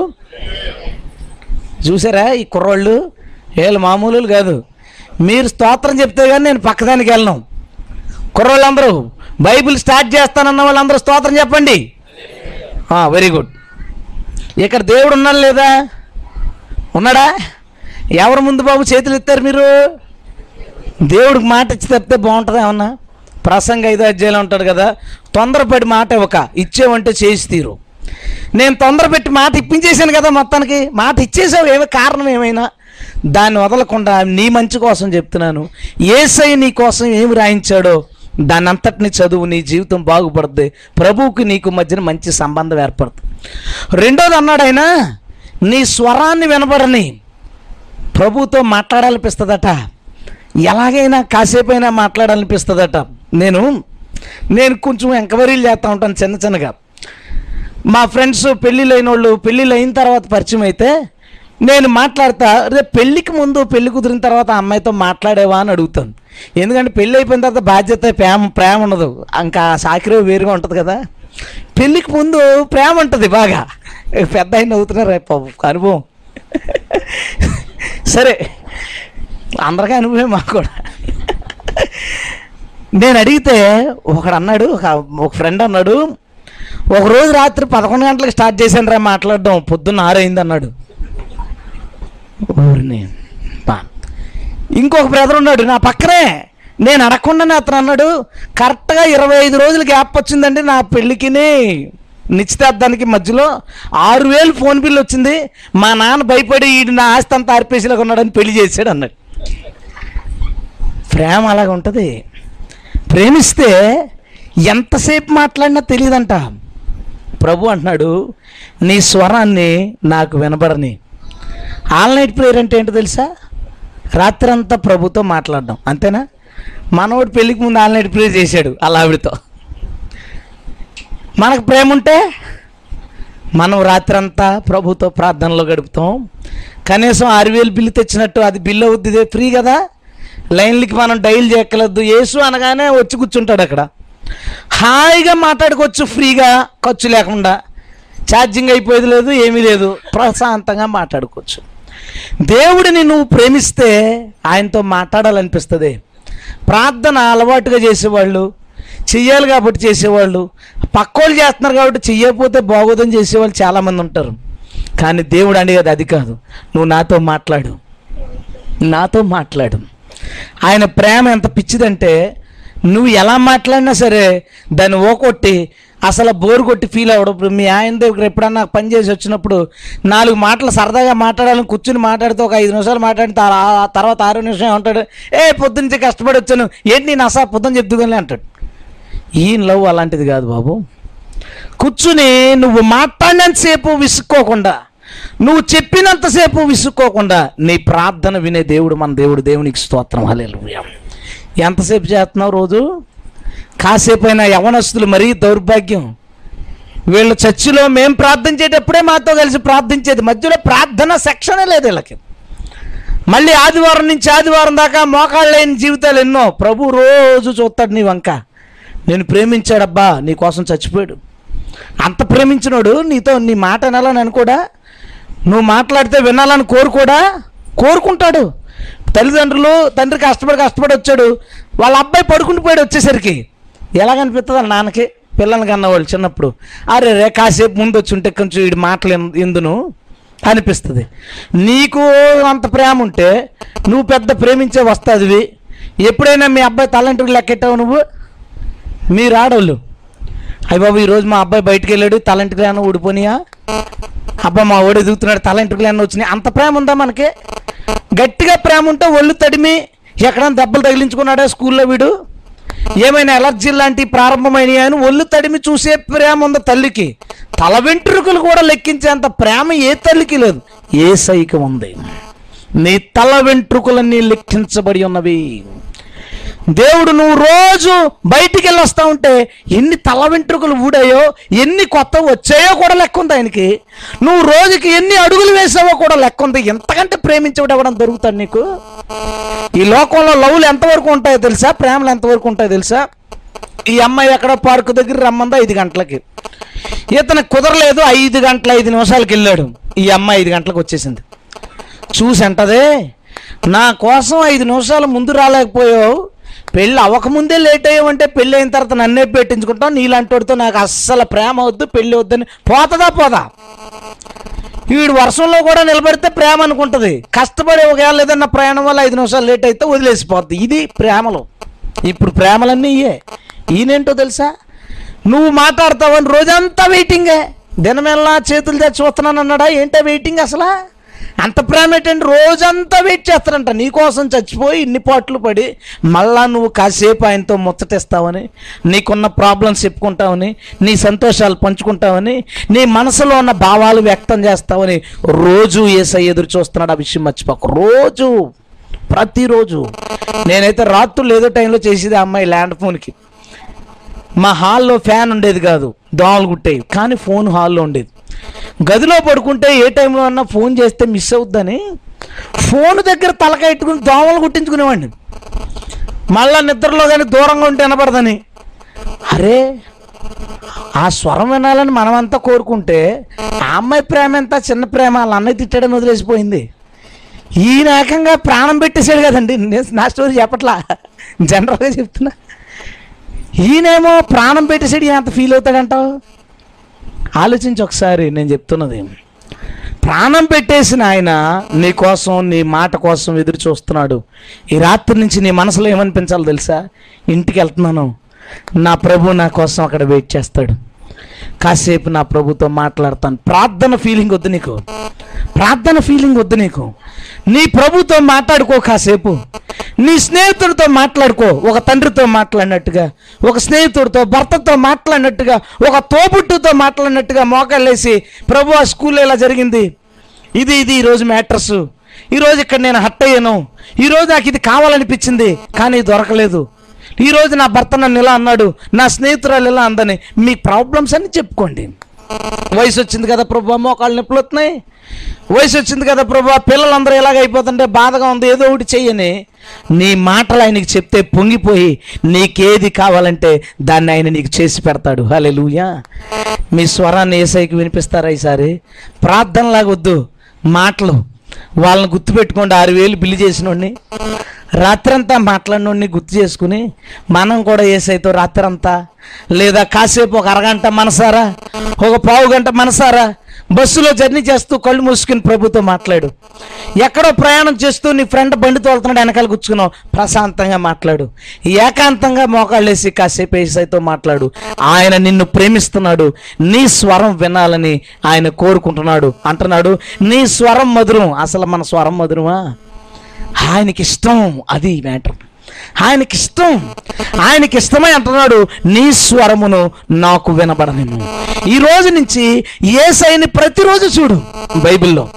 చూసారా ఈ కుర్రోళ్ళు? వీళ్ళు మామూలు కాదు. మీరు స్తోత్రం చెప్తే కానీ నేను పక్కదానికి వెళ్ళను. కుర్రోళ్ళందరూ బైబిల్ స్టార్ట్ చేస్తానన్న వాళ్ళందరూ స్తోత్రం చెప్పండి. వెరీ గుడ్ ఇక్కడ దేవుడు ఉన్నాడు లేదా? ఉన్నాడా? ఎవరు ముందు బాబు చేతులు ఎత్తారు మీరు? దేవుడికి మాట ఇచ్చి తప్పితే బాగుంటుంది ఏమన్నా? ప్రసంగ ఐదు అధ్యాయులు ఉంటాడు కదా తొందరపడి మాట ఇవ్వక ఇచ్చేవంటే చేసి తీరు. నేను తొందరపెట్టి మాట ఇప్పించేశాను కదా మొత్తానికి మాట ఇచ్చేసావు ఏమో కారణం ఏమైనా? దాన్ని వదలకుండా నీ మంచి కోసం చెప్తున్నాను. ఏసై నీ కోసం ఏమి రాయించాడో దాని అంతటిని చదువు నీ జీవితం బాగుపడుద్ది. ప్రభువుకి నీకు మధ్యన మంచి సంబంధం ఏర్పడుతుంది. రెండోది అన్నాడు ఆయన నీ స్వరాన్ని వినబడని. ప్రభుతో మాట్లాడాలనిపిస్తుందట. ఎలాగైనా కాసేపైనా మాట్లాడాలనిపిస్తుందట. నేను నేను కొంచెం ఎంక్వైరీలు చేస్తూ ఉంటాను చిన్న చిన్నగా. మా ఫ్రెండ్స్ పెళ్ళిళ్ళు అయిన వాళ్ళు పెళ్ళిళ్ళు అయిన తర్వాత పరిచయం అయితే నేను మాట్లాడతా రేపు పెళ్ళికి ముందు పెళ్ళి కుదిరిన తర్వాత అమ్మాయితో మాట్లాడేవా అని అడుగుతాను. ఎందుకంటే పెళ్ళి అయిపోయిన తర్వాత బాధ్యత ప్రేమ ప్రేమ ఉండదు. ఇంకా సాకిరే వేరుగా ఉంటుంది కదా. పెళ్ళికి ముందు ప్రేమ ఉంటుంది బాగా. పెద్ద అయిన అవుతున్నారు రేపు అనుభవం. సరే అందరికీ అనుభవం మాకు కూడా. నేను అడిగితే ఒకడు అన్నాడు ఒక ఒక ఫ్రెండ్ అన్నాడు ఒక రోజు రాత్రి పదకొండు గంటలకు స్టార్ట్ చేశాను రా మాట్లాడడం పొద్దున్న ఆరైంది అన్నాడు. ఊరిని ఇంకొక బ్రదర్ ఉన్నాడు నా పక్కనే నేను అడగకుండానే అతను అన్నాడు కరెక్ట్గా ఇరవై ఐదు రోజులు గ్యాప్ వచ్చిందండి నా పెళ్ళికిని నిశ్చితార్థానికి మధ్యలో ఆరు వేలు ఫోన్ బిల్ వచ్చింది మా నాన్న భయపడి ఈ నా ఆస్తి అంతా ఆర్పేసిలాగా ఉన్నాడని పెళ్ళి చేశాడు అన్నాడు. ప్రేమ అలాగ ఉంటుంది ప్రేమిస్తే ఎంతసేపు మాట్లాడినా తెలియదంట ప్రభు అంటున్నాడు నీ స్వరాన్ని నాకు వినబడని. ఆల్ నైట్ ప్రేయర్ అంటే ఏంటో తెలుసా? రాత్రంతా ప్రభుతో మాట్లాడడం. అంతేనా? మనవాడు పెళ్ళికి ముందు ఆల్ నైట్ ప్రేయర్ చేశాడు అలా ఆవిడతో మనకు ప్రేమ ఉంటే మనం రాత్రంతా ప్రభుతో ప్రార్థనలో గడుపుతాం. కనీసం ఆరు వేలు బిల్లు తెచ్చినట్టు అది బిల్లు అవుద్దిదే ఫ్రీ కదా? లైన్లకి మనం డైల్ చేయక్కర్లేదు. యేసు అనగానే వచ్చి కూర్చుంటాడు అక్కడ. హాయిగా మాట్లాడుకోవచ్చు ఫ్రీగా ఖర్చు లేకుండా. ఛార్జింగ్ అయిపోయేది లేదు ఏమీ లేదు. ప్రశాంతంగా మాట్లాడుకోవచ్చు. దేవుడిని నువ్వు ప్రేమిస్తే ఆయనతో మాట్లాడాలనిపిస్తుంది. ప్రార్థన అలవాటుగా చేసేవాళ్ళు చెయ్యాలి కాబట్టి చేసేవాళ్ళు. పక్కోళ్ళు చేస్తున్నారు కాబట్టి చెయ్యకపోతే బాగోదని చేసేవాళ్ళు చాలామంది ఉంటారు. కానీ దేవుడు అనేది అది కాదు. నువ్వు నాతో మాట్లాడు. నాతో మాట్లాడు. ఆయన ప్రేమ ఎంత పిచ్చిదంటే నువ్వు ఎలా మాట్లాడినా సరే దాన్ని ఓకొట్టి అసలు బోరు కొట్టి ఫీల్ అవ్వడప్పుడు మీ ఆయన దగ్గర ఎప్పుడన్నా పని చేసి వచ్చినప్పుడు నాలుగు మాటలు సరదాగా మాట్లాడాలని కూర్చుని మాట్లాడితే ఒక ఐదు నిమిషాలు మాట్లాడిన ఆ తర్వాత ఆరో నిమిషం ఉంటాడు ఏ పొద్దునుంచి కష్టపడి వచ్చాను ఏంటి నేను అసలు పొద్దున చెప్తుకొని అంటాడు. ఈయన లవ్ అలాంటిది కాదు బాబు. కూర్చుని నువ్వు మాట్లాడినంతసేపు విసుక్కోకుండా నువ్వు చెప్పినంతసేపు విసుక్కోకుండా నీ ప్రార్థన వినే దేవుడు మన దేవుడు దేవునికి స్తోత్రం. హల్లెలూయా. ఎంతసేపు చేస్తున్నావు రోజు? కాసేపు అయినా యవనస్తులు మరీ దౌర్భాగ్యం. వీళ్ళు చర్చిలో మేము ప్రార్థించేటప్పుడే మాతో కలిసి ప్రార్థించేది. మధ్యలో ప్రార్థన సెక్షనే లేదు వీళ్ళకి. మళ్ళీ ఆదివారం నుంచి ఆదివారం దాకా మోకాళ్ళు లేని జీవితాలు ఎన్నో. ప్రభు రోజు చూస్తాడు నీ వంక. నేను ప్రేమించాడబ్బా నీ కోసం చచ్చిపోయాడు. అంత ప్రేమించినోడు నీతో నీ మాట వినాలని అనుకోడా నువ్వు మాట్లాడితే వినాలని కోరుకోడా కోరుకుంటాడు. తల్లిదండ్రులు తండ్రి కష్టపడి కష్టపడి వచ్చాడు. వాళ్ళ అబ్బాయి పడుకుంటూ పోయాడు వచ్చేసరికి. ఎలాగనిపిస్తుంది వాళ్ళ నాన్నకి? పిల్లల్ని కన్నవాళ్ళు చిన్నప్పుడు. అరే రే కాసేపు ముందు వచ్చి ఉంటే కొంచెం వీడి మాటలు ఎన్- ఎందును? అనిపిస్తుంది. నీకు అంత ప్రేమ ఉంటే నువ్వు పెద్ద ప్రేమించే వస్తాదివి. ఎప్పుడైనా మీ అబ్బాయి తలంటుకు లెక్కెట్టావు నువ్వు? మీరు ఆడవాళ్ళు అయ్య బాబు ఈరోజు మా అబ్బాయి బయటికి వెళ్ళాడు తలంటికి లేనా ఊడిపోనియా? అబ్బా మా ఓడి ఎదుగుతున్నాడు తలంటికి లేనా వచ్చినాయి. అంత ప్రేమ ఉందా మనకి? గట్టిగా ప్రేమ ఉంటే ఒళ్ళు తడిమి ఎక్కడైనా దెబ్బలు తగిలించుకున్నాడా స్కూల్లో వీడు? ఏమైనా ఎలర్జీ లాంటివి ప్రారంభమైనవి అని ఒళ్ళు తడిమి చూసే ప్రేమ ఉంది తల్లికి. తల వెంట్రుకలు కూడా లెక్కించేంత ప్రేమ ఏ తల్లికి లేదు. ఏ సైకి ఉంది? నీ తల వెంట్రుకలన్నీ లెక్కించబడి ఉన్నవి. దేవుడు నువ్వు రోజు బయటికి వెళ్ళి వస్తా ఉంటే ఎన్ని తల వెంట్రుకలు ఊడాయో ఎన్ని కొత్త వచ్చాయో కూడా లెక్క ఉంది ఆయనకి. నువ్వు రోజుకి ఎన్ని అడుగులు వేసావో కూడా లెక్క ఉంది. ఎంతకంటే ప్రేమించడం ఎవడం దొరుకుతాడు నీకు? ఈ లోకంలో లవ్లు ఎంతవరకు ఉంటాయో తెలుసా? ప్రేమలు ఎంతవరకు ఉంటాయో తెలుసా? ఈ అమ్మాయి ఎక్కడ పార్కు దగ్గర రమ్మందా? ఐదు గంటలకి. ఇతను కుదరలేదు ఐదు గంటల ఐదు నిమిషాలకి వెళ్ళాడు. ఈ అమ్మాయి ఐదు గంటలకు వచ్చేసింది. చూసి అంటదే నా కోసం ఐదు నిమిషాలు ముందు రాలేకపోయావు. పెళ్ళి అవ్వకముందే లేట్ అయ్యామంటే పెళ్ళి అయిన తర్వాత నన్నే పెట్టించుకుంటావు? నీలాంటివాడితో నాకు అస్సలు ప్రేమ వద్దు పెళ్ళి వద్దని. పోతుందా పోదా? వీడు వర్షంలో కూడా నిలబడితే ప్రేమ అనుకుంటుంది. కష్టపడి ఒకవేళ ఏదన్నా ప్రయాణం వల్ల ఐదు నిమిషాలు లేట్ అయితే వదిలేసిపోద్ది. ఇది ప్రేమలు. ఇప్పుడు ప్రేమలన్నీ ఇయే. ఈయనేంటో తెలుసా? నువ్వు మాట్లాడతావని రోజంతా వెయిటింగే దినమెల్లా చేతులు తెచ్చి చూస్తున్నాను అన్నాడా ఏంటో వెయిటింగ్ అసలు? అంత ప్రేమ ఏంటంటే రోజంతా వెయిట్ చేస్తారంట. నీకోసం చచ్చిపోయి ఇన్ని పాటలు పడి మళ్ళా నువ్వు కాసేపు ఆయనతో ముచ్చటిస్తావని నీకున్న ప్రాబ్లమ్స్ చెప్పుకుంటావని నీ సంతోషాలు పంచుకుంటావని నీ మనసులో ఉన్న భావాలు వ్యక్తం చేస్తావని రోజు ఏసై ఎదురు చూస్తున్నాడు ఆ విషయం మర్చిపోక. రోజు ప్రతిరోజు. నేనైతే రాత్రులు ఏదో టైంలో చేసేది ఆ అమ్మాయి ల్యాండ్ ఫోన్కి. మా హాల్లో ఫ్యాన్ ఉండేది కాదు దోమలు గుట్టేవి కానీ ఫోన్ హాల్లో ఉండేది. గదిలో పడుకుంటే ఏ టైంలో అన్నా ఫోన్ చేస్తే మిస్ అవుద్దని ఫోన్ దగ్గర తలకాయ ఎట్టుకుని దోమలు కుట్టించుకునేవాడిని. మళ్ళా నిద్రలో కానీ దూరంగా ఉంటే వినపడదని. అరే ఆ స్వరం వినాలని మనమంతా కోరుకుంటే ఆ అమ్మాయి ప్రేమ ఎంత చిన్న ప్రేమ వాళ్ళ అన్నయ్య తిట్టాడని వదిలేసిపోయింది. ఈయన ఏకంగా ప్రాణం పెట్టేశాడు కదండి. నేను నా స్టోరీ చెప్పట్లా? జనరల్గా చెప్తున్నా. ఈయనేమో ప్రాణం పెట్టేసాడు ఈయన అంత ఫీల్ అవుతాడంటావు? ఆలోచించి ఒకసారి నేను చెప్తున్నది ప్రాణం పెట్టేసిన ఆయన నీ కోసం నీ మాట కోసం ఎదురు చూస్తున్నాడు. ఈ రాత్రి నుంచి నీ మనసులో ఏమనిపించాలో తెలుసా? ఇంటికి వెళ్తున్నాను. నా ప్రభు నా కోసం అక్కడ వెయిట్ చేస్తాడు. కాసేపు నా ప్రభుతో మాట్లాడతాను. ప్రార్థన ఫీలింగ్ వద్దు నీకు. ప్రార్థన ఫీలింగ్ వద్దు నీకు. నీ ప్రభుతో మాట్లాడుకో కాసేపు. నీ స్నేహితుడితో మాట్లాడుకో. ఒక తండ్రితో మాట్లాడినట్టుగా ఒక స్నేహితుడితో భర్తతో మాట్లాడినట్టుగా ఒక తోబుట్టుతో మాట్లాడినట్టుగా మోకాళ్ళేసి ప్రభు ఆ స్కూల్లో ఇలా జరిగింది? ఇది ఇది ఈరోజు మ్యాటర్సు. ఈరోజు ఇక్కడ నేను హట్ అయ్యాను. ఈరోజు నాకు ఇది కావాలనిపించింది కానీ దొరకలేదు. ఈరోజు నా భర్త నన్ను ఇలా అన్నాడు నా స్నేహితురాలు ఇలా అందని. మీ ప్రాబ్లమ్స్ అన్ని చెప్పుకోండి. వయసు వచ్చింది కదా ప్రభు మోకాళ్ళు నొప్పులు వస్తున్నాయి. వయసు వచ్చింది కదా ప్రభు పిల్లలందరూ ఎలాగ అయిపోతుంటే బాధగా ఉంది ఏదో ఒకటి చెయ్యని. నీ మాటలు ఆయనకి చెప్తే పొంగిపోయి నీకేది కావాలంటే దాన్ని ఆయన నీకు చేసి పెడతాడు. హలే మీ స్వరాన్ని ఏసైకి వినిపిస్తారా ఈసారి? ప్రార్థనలాగొద్దు మాటలు. వాళ్ళని గుర్తుపెట్టుకోండి ఆరు వేలు బిల్లు చేసినోడిని. రాత్రంతా మాట్లాడినోడిని గుర్తు చేసుకుని మనం కూడా ఏసైతో రాత్రంతా? లేదా కాసేపు ఒక అరగంట మనసారా? ఒక పావు గంట మనసారా? బస్సులో జర్నీ చేస్తూ కళ్ళు మూసుకుని ప్రభుతో మాట్లాడు. ఎక్కడో ప్రయాణం చేస్తూ నీ ఫ్రెండ్ బండి తోలుతున్నాడు వెనకాల కూర్చున్నావు ప్రశాంతంగా మాట్లాడు. ఏకాంతంగా మోకాళ్ళేసి కాసేపు ఏసైతో మాట్లాడు. ఆయన నిన్ను ప్రేమిస్తున్నాడు నీ స్వరం వినాలని ఆయన కోరుకుంటున్నాడు. అంటున్నాడు నీ స్వరం మధురం. అసలు మన స్వరం మధురమా? ఆయనకి ఇష్టం అది మ్యాటర్. ఆయనకి ఇష్టం ఆయనకి ఇష్టమై అంటున్నాడు నీ స్వరమును నాకు వినబడనేమో ఈ రోజు నుంచి ఏసైని ప్రతిరోజు చూడు బైబిల్లో.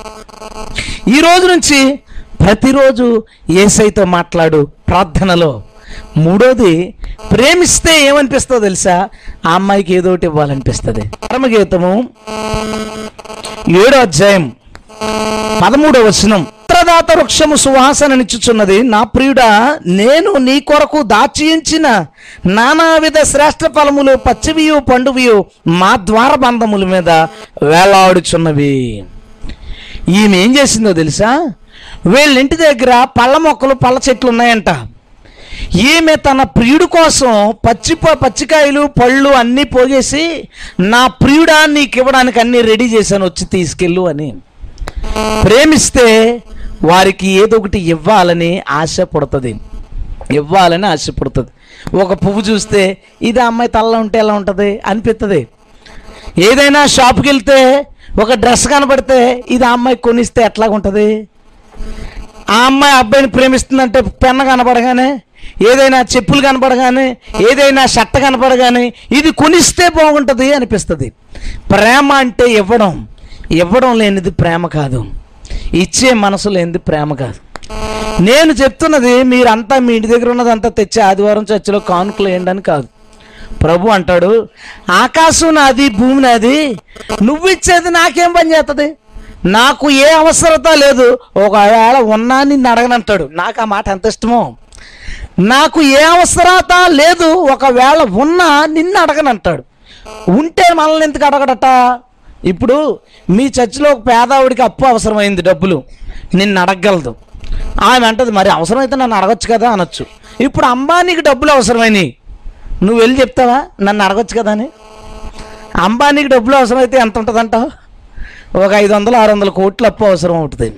ఈ రోజు నుంచి ప్రతిరోజు ఏసైతో మాట్లాడు ప్రార్థనలో. మూడోది ప్రేమిస్తే ఏమనిపిస్తుందో తెలుసా? ఆ అమ్మాయికి ఏదో ఒకటి ఇవ్వాలనిపిస్తుంది. పరమగీతము ఏడో అధ్యాయం పదమూడవ వచనం. ఉత్తరదాత వృక్షము సువాసననిచ్చుచున్నది నా ప్రియుడా నేను నీ కొరకు దాచియించిన నానావిధ శ్రేష్ఠ ఫలములు పచ్చివియు పండువియు మా ద్వార బంధముల మీద వేలాడుచున్నవి. ఈమె ఏం చేసిందో తెలుసా? వీళ్ళ ఇంటి దగ్గర పళ్ళ మొక్కలు పళ్ళ చెట్లు ఉన్నాయంట. ఈమె తన ప్రియుడు కోసం పచ్చి పచ్చికాయలు పళ్ళు అన్నీ పోగేసి నా ప్రియుడా నీకు ఇవ్వడానికి అన్నీ రెడీ చేశాను వచ్చి తీసుకెళ్ళు అని. ప్రేమిస్తే వారికి ఏదో ఒకటి ఇవ్వాలని ఆశ పుడుతుంది. ఇవ్వాలని ఆశ పుడుతుంది. ఒక పువ్వు చూస్తే ఇది అమ్మాయి తల్ల ఉంటే ఎలా ఉంటుంది? అనిపిస్తుంది ఏదైనా షాప్కి వెళ్తే ఒక డ్రెస్ కనబడితే ఇది ఆ అమ్మాయి కొనిస్తే ఎట్లాగుంటుంది? ఆ అమ్మాయి అబ్బాయిని ప్రేమిస్తుందంటే పెన్న కనపడగానే ఏదైనా చెప్పులు కనపడగానే ఏదైనా షర్ట్ కనపడగానే ఇది కొనిస్తే బాగుంటుంది అనిపిస్తుంది. ప్రేమ అంటే ఇవ్వడం. ఇవ్వడం లేనిది ప్రేమ కాదు. ఇచ్చే మనసు లేనిది ప్రేమ కాదు. నేను చెప్తున్నది మీరంతా మీ ఇంటి దగ్గర ఉన్నదంతా తెచ్చి ఆదివారం చర్చిలో కానుకలు వేయండి అని కాదు. ప్రభు అంటాడు ఆకాశం నాది భూమి నాది నువ్వు ఇచ్చేది నాకేం పని చేస్తుంది నాకు ఏ అవసరత లేదు. ఒకవేళ ఉన్నా నిన్ను అడగనంటాడు. నాకు ఆ మాట ఎంత ఇష్టమో. నాకు ఏ అవసరత లేదు. ఒకవేళ ఉన్నా నిన్ను అడగనంటాడు. ఉంటే మనల్ని ఎందుకు అడగడట? ఇప్పుడు మీ చర్చిలో ఒక పేదావుడికి అప్పు అవసరమైంది డబ్బులు. నిన్ను అడగగలదు. ఆమె అంటది మరి అవసరమైతే నన్ను అడగచ్చు కదా అనొచ్చు. ఇప్పుడు అంబానీకి డబ్బులు అవసరమైనవి నువ్వు వెళ్ళి చెప్తావా? నన్ను అడగచ్చు కదా అని. అంబానీకి డబ్బులు అవసరమైతే ఎంత ఉంటుందంటావు ఒక ఐదు వందలు ఆరు వందల కోట్లు అప్పు అవసరం అవుతుంది.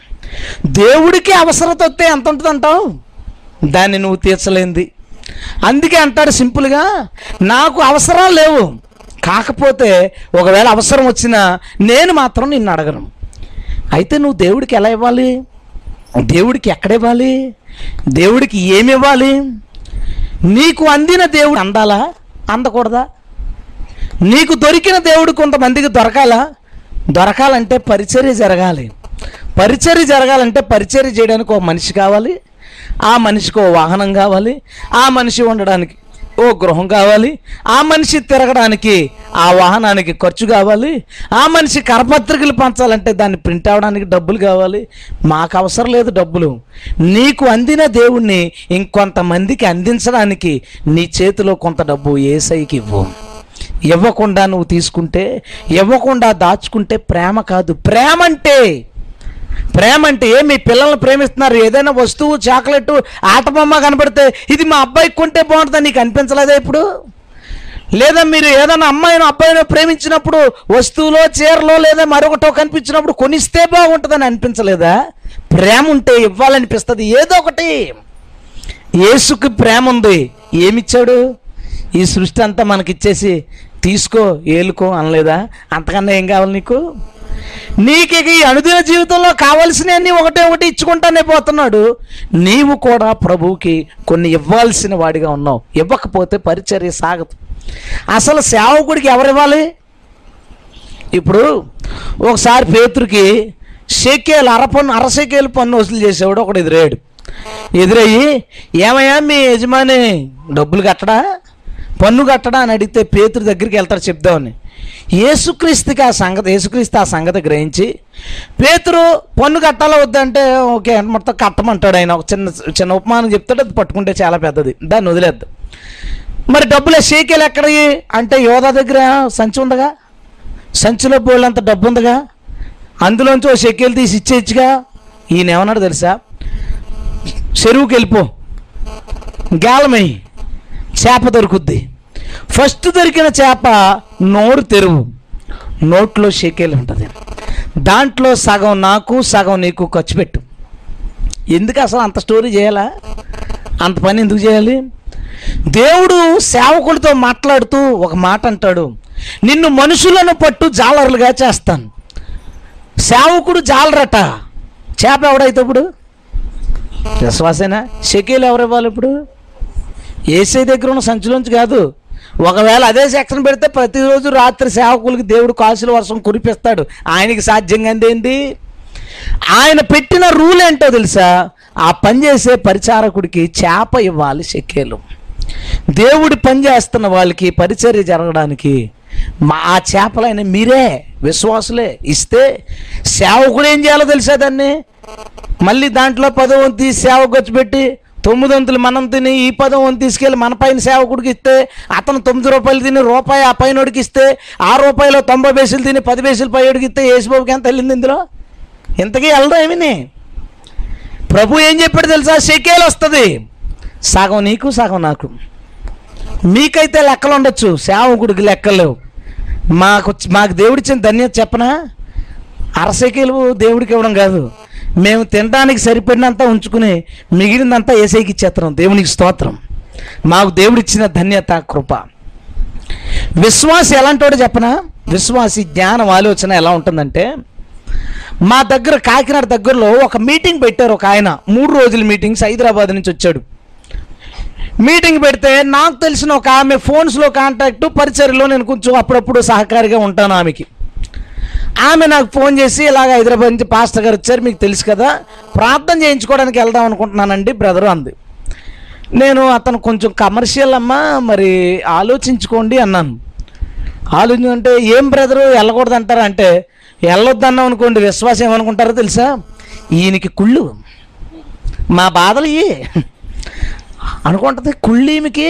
దేవుడికి అవసరత వస్తే ఎంత ఉంటుంది అంటావు దాన్ని నువ్వు తీర్చలేంది. అందుకే అంటాడు సింపుల్గా నాకు అవసరాలు లేవు. కాకపోతే ఒకవేళ అవసరం వచ్చినా నేను మాత్రం నిన్ను అడగను. అయితే నువ్వు దేవుడికి ఎలా ఇవ్వాలి? దేవుడికి ఎక్కడ ఇవ్వాలి? దేవుడికి ఏమి ఇవ్వాలి? నీకు అందిన దేవుడు అందాలా? అందకూడదా? నీకు దొరికిన దేవుడు కొంతమందికి దొరకాలా? దొరకాలంటే పరిచర్య జరగాలి. పరిచర్య జరగాలంటే పరిచర్య చేయడానికి ఒక మనిషి కావాలి. ఆ మనిషికి ఓ వాహనం కావాలి. ఆ మనిషి ఉండడానికి ఓ గృహం కావాలి ఆ మనిషి తిరగడానికి ఆ వాహనానికి ఖర్చు కావాలి ఆ మనిషి కరపత్రికలు పంచాలంటే దాన్ని ప్రింట్ అవ్వడానికి డబ్బులు కావాలి. మాకు అవసరం లేదు డబ్బులు. నీకు అందిన దేవుణ్ణి ఇంకొంతమందికి అందించడానికి నీ చేతిలో కొంత డబ్బు ఏసైకి ఇవ్వు. ఇవ్వకుండా నువ్వు తీసుకుంటే ఇవ్వకుండా దాచుకుంటే ప్రేమ కాదు. ప్రేమ అంటే ప్రేమ అంటే ఏ మీ పిల్లల్ని ప్రేమిస్తున్నారు. ఏదైనా వస్తువు చాక్లెట్ ఆట బొమ్మ కనబడితే ఇది మా అబ్బాయికి కొంటే బాగుంటుందని నీకు అనిపించలేదా ఇప్పుడు? లేదా మీరు ఏదైనా అమ్మాయినో అబ్బాయినో ప్రేమించినప్పుడు వస్తువులో చీరలో లేదా మరొకటో కనిపించినప్పుడు కొనిస్తే బాగుంటుందని అనిపించలేదా? ప్రేమ ఉంటే ఇవ్వాలనిపిస్తుంది. ఏదో ఒకటి. యేసుకి ప్రేమ ఉంది. ఏమిచ్చాడు? ఈ సృష్టి అంతా మనకిచ్చేసి తీసుకో ఏలుకో అనలేదా? అంతకన్నా ఏం కావాలి నీకు? నీకు ఇక ఈ అనుదిన జీవితంలో కావలసినవన్నీ ఒకటే ఒకటి ఇచ్చుకుంటానే పోతున్నాడు. నీవు కూడా ప్రభువుకి కొన్ని ఇవ్వాల్సిన వాడిగా ఉన్నావు. ఇవ్వకపోతే పరిచర్య సాగదు. అసలు సేవకుడికి ఎవరివ్వాలి ఇప్పుడు ఒకసారి పేతురికి షెకేలు అరపన్ను అరసెకేలు పన్ను వసూలు చేసేవాడు ఒకడు ఎదురయ్యాడు. ఎదురయ్యి ఏమయ్యా మీ యజమాని డబ్బులు కట్టడా? పన్ను కట్టడా? అని అడిగితే పేతురు దగ్గరికి వెళ్తాడు చెప్దామని. యేసుక్రీస్తుకి ఆ సంగతి యేసుక్రీస్తు ఆ సంగతి గ్రహించి పేతురు పన్ను కట్టాలో వద్దంటే ఓకే మొత్తం కట్టమంటాడు ఆయన. ఒక చిన్న చిన్న ఉపమానం చెప్తాడు అది పట్టుకుంటే చాలా పెద్దది. దాన్ని వదిలేద్దు. మరి డబ్బులు షేకేలు ఎక్కడవి? అంటే యోధా దగ్గర సంచి ఉందగా? సంచిలో బోళ్ళంత డబ్బు ఉందిగా? అందులోంచి ఓ షెక్కేలు తీసి ఇచ్చేయచ్చుగా? ఈయన ఏమన్నాడు తెలుసా? చెరువుకి వెళ్ళిపో. గాలమై చేప దొరుకుద్ది. ఫస్ట్ దొరికిన చేప నోరు తెరువు. నోట్లో షేకేలు ఉంటుంది. దాంట్లో సగం నాకు సగం నీకు ఖర్చు పెట్టు. ఎందుకు అసలు అంత స్టోరీ చేయాలా? అంత పని ఎందుకు చేయాలి? దేవుడు సేవకుడితో మాట్లాడుతూ ఒక మాట అంటాడు. నిన్ను మనుషులను పట్టు జాలరులుగా చేస్తాను. సేవకుడు జాలరట. చేప ఎవడైతే ఇప్పుడు? విశ్వాసేనా? షకీలు ఎవరు ఇవ్వాలి ఇప్పుడు? ఏసీ దగ్గర ఉన్న సంచులోంచి కాదు. ఒకవేళ అదే సెక్షన్ పెడితే ప్రతిరోజు రాత్రి సేవకులకి దేవుడు కాసుల వర్షం కురిపిస్తాడు. ఆయనకి సాధ్యంగా ఏంది? ఆయన పెట్టిన రూల్ ఏంటో తెలుసా? ఆ పని చేసే పరిచారకుడికి చేప ఇవ్వాలి షెక్కేలు దేవుడి పని చేస్తున్న వాళ్ళకి పరిచర్య జరగడానికి మా ఆ చేపలైన మీరే విశ్వాసులే. ఇస్తే సేవకుడు ఏం చేయాలో తెలుసా దాన్ని? మళ్ళీ దాంట్లో పదవంతి సేవ తీసి పెట్టి తొమ్మిది వంతులు మనం తిని ఈ పదం వంతు తీసుకెళ్ళి మన పైన సేవకుడికి ఇస్తే అతను తొమ్మిది రూపాయలు తిని రూపాయి ఆ పైనోడికి ఇస్తే ఆ రూపాయలు తొంభై బేసులు తిని పది బేసులు పైడికి ఇస్తే యేసుబాబుకి ఎంత వెళ్ళింది ఇందులో? ఇంతకీ వెళ్ళడం ఏమిని? ప్రభు ఏం చెప్పాడు తెలుసా? షెకేలు వస్తుంది. సగం నీకు సగం నాకు. మీకైతే లెక్కలు ఉండొచ్చు. సేవకుడికి లెక్కలు. లేవు మాకు మాకు దేవుడిచ్చిన ధన్యత చెప్పనా? అరసెకేలు దేవుడికి ఇవ్వడం కాదు. మేము తినడానికి సరిపడినంత ఉంచుకుని మిగిలినంతా ఏసైకి ఇచ్చేస్తున్నాం దేవునికి స్తోత్రం. మాకు దేవుడిచ్చిన ధన్యత కృప. విశ్వాసి ఎలాంటోడో చెప్పనా? విశ్వాసి జ్ఞానం ఆలోచన ఎలా ఉంటుందంటే మా దగ్గర కాకినాడ దగ్గరలో ఒక మీటింగ్ పెట్టారు ఒక ఆయన. మూడు రోజుల మీటింగ్స్ హైదరాబాద్ నుంచి వచ్చాడు. మీటింగ్ పెడితే నాకు తెలిసిన ఒక ఆమె ఫోన్స్లో కాంటాక్ట్ పరిచర్లో నేను కొంచెం అప్పుడప్పుడు సహకారిగా ఉంటాను ఆమెకి. ఆమె నాకు ఫోన్ చేసి ఇలాగ హైదరాబాద్ నుంచి పాస్టర్ గారు వచ్చారు మీకు తెలుసు కదా. ప్రార్థన చేయించుకోవడానికి వెళ్దాం అనుకుంటున్నానండి బ్రదర్ అంది. నేను అతను కొంచెం కమర్షియల్ అమ్మా మరి ఆలోచించుకోండి అన్నాను. ఆలోచన అంటే ఏం బ్రదరు వెళ్ళకూడదు అంటారా అంటే వెళ్ళొద్దన్నాం అనుకోండి విశ్వాసం ఏమనుకుంటారో తెలుసా? ఈయనకి కుళ్ళు. మా బాధలు ఇవి అనుకుంటుంది కుళ్ళీమికి.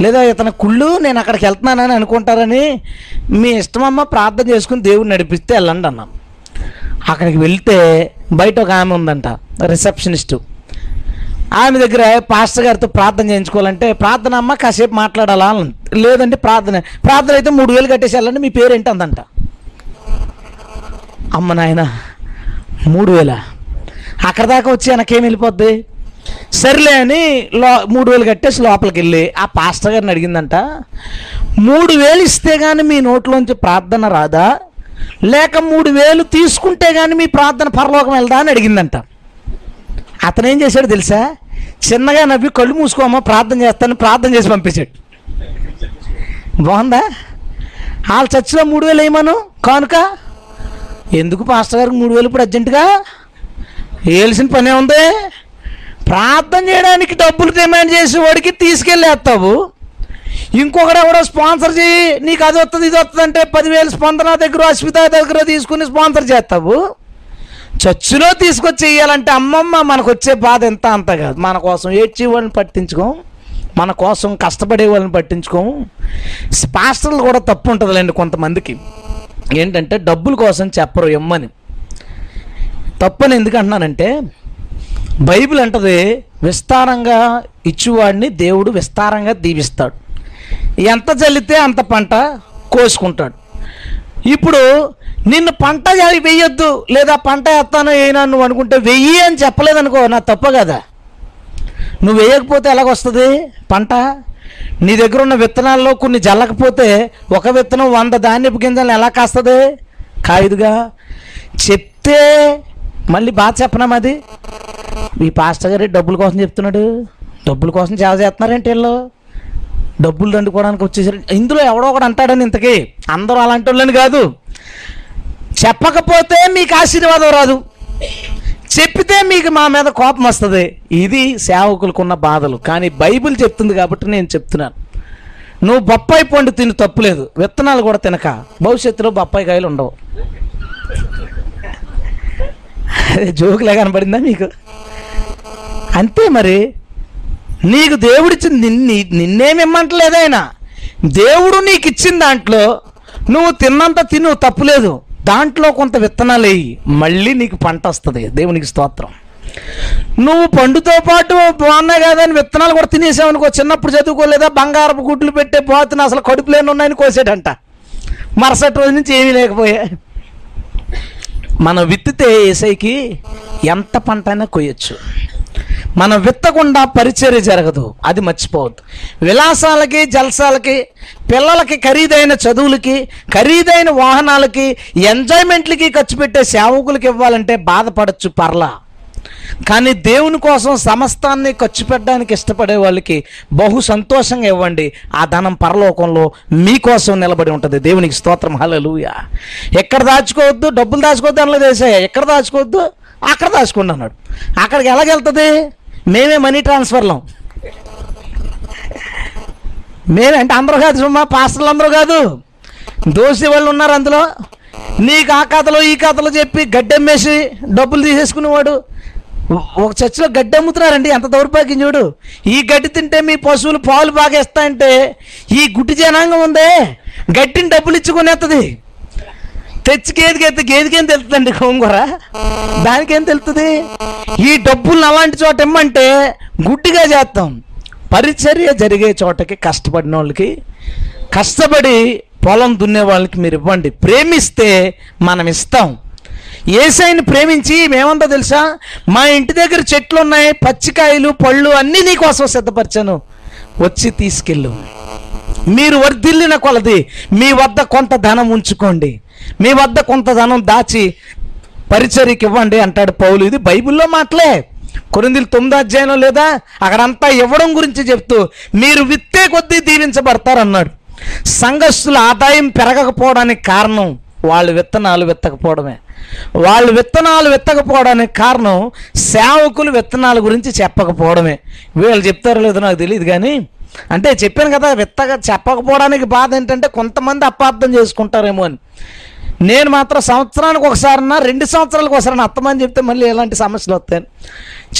లేదా ఇతను కుళ్ళు నేను అక్కడికి వెళ్తున్నానని అనుకుంటారని మీ ఇష్టమమ్మ ప్రార్థన చేసుకుని దేవుడిని నడిపిస్తే వెళ్ళండి అన్నాం. అక్కడికి వెళ్తే బయట ఒక ఆమె ఉందంట రిసెప్షనిస్టు. ఆమె దగ్గర పాస్టర్ గారితో ప్రార్థన చేయించుకోవాలంటే ప్రార్థన అమ్మ కాసేపు మాట్లాడాలా? లేదంటే ప్రార్థన ప్రార్థన అయితే మూడు వేలు కట్టేసి వెళ్ళండి మీ పేరేంటి అందంట. అమ్మ నాయన మూడు వేల? అక్కడ దాకా వచ్చి వెనకేం వెళ్ళిపోద్ది? సర్లే అని లో మూడు వేలు కట్టేసి లోపలికి వెళ్ళి ఆ పాస్టర్ గారిని అడిగిందంట మూడు వేలు ఇస్తే కానీ మీ నోట్లోంచి ప్రార్థన రాదా? లేక మూడు వేలు తీసుకుంటే కానీ మీ ప్రార్థన పరలోకం వెళ్దా? అని అడిగిందంట. అతను ఏం చేశాడు తెలుసా? చిన్నగా నవ్వి కళ్ళు మూసుకోమా ప్రార్థన చేస్తాను ప్రార్థన చేసి పంపించాడు. బాగుందా? వాళ్ళ చర్చిలో మూడు వేలు వేయమను? కానుక? ఎందుకు పాస్టర్ గారికి మూడు వేలు ఇప్పుడు అర్జెంటుగా? వేయాల్సిన పనే ఉంది. ప్రార్థన చేయడానికి డబ్బులు డిమాండ్ చేసేవాడికి తీసుకెళ్ళేస్తావు. ఇంకొకడు ఎవడో స్పాన్సర్ చేయి నీకు అది వస్తుంది ఇది వస్తుంది అంటే పదివేలు స్పందన దగ్గర అశ్వితా దగ్గర తీసుకుని స్పాన్సర్ చేస్తావు. చర్చిలో తీసుకొచ్చి వేయాలంటే అమ్మమ్మ మనకు వచ్చే బాధ ఎంత అంత కాదు. మన కోసం ఏడ్చి వాళ్ళని పట్టించుకోం మన కోసం కష్టపడే వాళ్ళని పట్టించుకోం. పాస్టర్లు కూడా తప్పు ఉంటుందిలేండి కొంతమందికి. ఏంటంటే డబ్బుల కోసం చెప్పరు ఇమ్మని తప్పని ఎందుకంటున్నానంటే బైబిల్ అంటది విస్తారంగా ఇచ్చేవాడిని దేవుడు విస్తారంగా దీవిస్తాడు. ఎంత చల్లితే అంత పంట కోసుకుంటాడు. ఇప్పుడు నిన్ను పంట జా- వెయ్యొద్దు లేదా పంట ఎత్తాను వేయనా నువ్వు అనుకుంటే వెయ్యి అని చెప్పలేదనుకో నా తప్ప కదా. నువ్వు వేయకపోతే ఎలాగొస్తుంది పంట? నీ దగ్గర ఉన్న విత్తనాల్లో కొన్ని జల్లకపోతే ఒక విత్తనం వంద ధాన్యపు గింజలు ఎలా కాస్తుంది? కాయదుగా. చెప్తే మళ్ళీ బాగా చెప్పనా అది మీ పాస్టర్ గారి డబ్బుల కోసం చెప్తున్నాడు. డబ్బుల కోసం సేవ చేస్తున్నారేంటి వీళ్ళు? డబ్బులు దండుకోవడానికి వచ్చేసారు. ఇందులో ఎవడో ఒకడు అంటాడని ఇంతకీ. అందరూ అలాంటి వాళ్ళని కాదు. చెప్పకపోతే మీకు ఆశీర్వాదం రాదు. చెప్పితే మీకు మా మీద కోపం వస్తుంది. ఇది సేవకులకున్న బాధలు. కానీ బైబిల్ చెప్తుంది కాబట్టి నేను చెప్తున్నాను. నువ్వు బొప్పాయి పండు తిని తప్పులేదు విత్తనాలు కూడా తినక. భవిష్యత్తులో బొప్పాయి కాయలు ఉండవు. అదే జోకులే కనబడిందా మీకు? అంతే మరి. నీకు దేవుడిచ్చింది నీ నిన్నేమిమ్మంటలేదు ఆయన. దేవుడు నీకు ఇచ్చిన దాంట్లో నువ్వు తిన్నంత తిను తప్పులేదు దాంట్లో కొంత విత్తనాలు వేయి మళ్ళీ నీకు పంట వస్తుంది. దేవునికి స్తోత్రం. నువ్వు పండుతో పాటు బాగున్నాయి కదా అని విత్తనాలు కూడా తినేసావనుకో చిన్నప్పుడు చదువుకోలేదా? బంగారపు గుడ్లు పెట్టే పోతున్న అసలు కడుపులేని ఉన్నాయని కోసాడంట మరుసటి రోజు నుంచి ఏమీ లేకపోయా. మనం విత్తితే ఏసైకి ఎంత పంట అయినా కొయ్యొచ్చు. మనం విత్తకుండా పరిచర్య జరగదు. అది మర్చిపోవద్దు. విలాసాలకి జల్సాలకి పిల్లలకి ఖరీదైన చదువులకి ఖరీదైన వాహనాలకి ఎంజాయ్మెంట్లకి ఖర్చు పెట్టే సేవకులకి ఇవ్వాలంటే బాధపడచ్చు పర్లా. కానీ దేవుని కోసం సమస్తాన్ని ఖర్చు పెట్టడానికి ఇష్టపడే వాళ్ళకి బహు సంతోషంగా ఇవ్వండి. ఆ ధనం పరలోకంలో మీకోసం నిలబడి ఉంటుంది. దేవునికి స్తోత్రం. హలలుయ ఎక్కడ దాచుకోవద్దు? డబ్బులు దాచుకోవద్దు అనలేదు వేసాయ ఎక్కడ దాచుకోవద్దు? అక్కడ దాచుకోండి అన్నాడు. అక్కడికి ఎలాగెళ్తుంది? మేమే మనీ ట్రాన్స్ఫర్లం. మేమే అంటే అందరూ కాదు సుమ్మా పాస్టర్లు అందరూ కాదు. దోషి వాళ్ళు ఉన్నారు అందులో. నీకు ఆ కథలో ఈ కథలో చెప్పి గడ్డమ్మేసి డబ్బులు తీసేసుకునేవాడు. ఒక చర్చిలో గడ్డి అమ్ముతున్నారండి ఎంత దౌర్భాగ్యం చూడు. ఈ గడ్డి తింటే మీ పశువులు పాలు బాగా ఇస్తాయంటే ఈ గుడ్డి జనాంగం ఉందే. గడ్డిని డబ్బులు ఇచ్చుకునేస్తుంది తెచ్చి గేదెకి ఎత్తే గేదెకేం తెలుస్తుందండి గోంగూర? దానికేం తెలుస్తుంది? ఈ డబ్బులను అలాంటి చోట ఇమ్మంటే గుడ్డిగా చేస్తాం. పరిచర్య జరిగే చోటకి కష్టపడిన వాళ్ళకి కష్టపడి పొలం దున్నే వాళ్ళకి మీరు ఇవ్వండి. ప్రేమిస్తే మనం ఇస్తాం. ఏసైని ప్రేమించి మేమంతా తెలుసా? మా ఇంటి దగ్గర చెట్లు ఉన్నాయి పచ్చికాయలు పళ్ళు అన్నీ నీకోసం సిద్ధపరిచాను. వచ్చి తీసుకెళ్ళు. మీరు వర్ధిల్లిన కొలది మీ వద్ద కొంత ధనం ఉంచుకోండి. మీ వద్ద కొంత ధనం దాచి పరిచర్యకి ఇవ్వండి అంటాడు పౌలు. ఇది బైబిల్లో మాటలే కొరిందులు తొమ్మిదో అధ్యాయంలో లేదా? అక్కడంతా ఇవ్వడం గురించి చెప్తూ మీరు విత్తే కొద్దీ దీవించబడతారన్నాడు. సంఘస్థుల ఆదాయం పెరగకపోవడానికి కారణం వాళ్ళు విత్తనాలు విత్తకపోవడమే. వాళ్ళు విత్తనాలు విత్తకపోవడానికి కారణం సేవకులు విత్తనాల గురించి చెప్పకపోవడమే. వీళ్ళు చెప్తారో లేదో నాకు తెలియదు కానీ అంటే చెప్పాను కదా విత్తగా చెప్పకపోవడానికి బాధ ఏంటంటే కొంతమంది అపార్థం చేసుకుంటారేమో అని. నేను మాత్రం సంవత్సరానికి ఒకసారన్నా రెండు సంవత్సరాలకు ఒకసారి అత్తమని చెప్తే మళ్ళీ ఎలాంటి సమస్యలు వస్తాయని.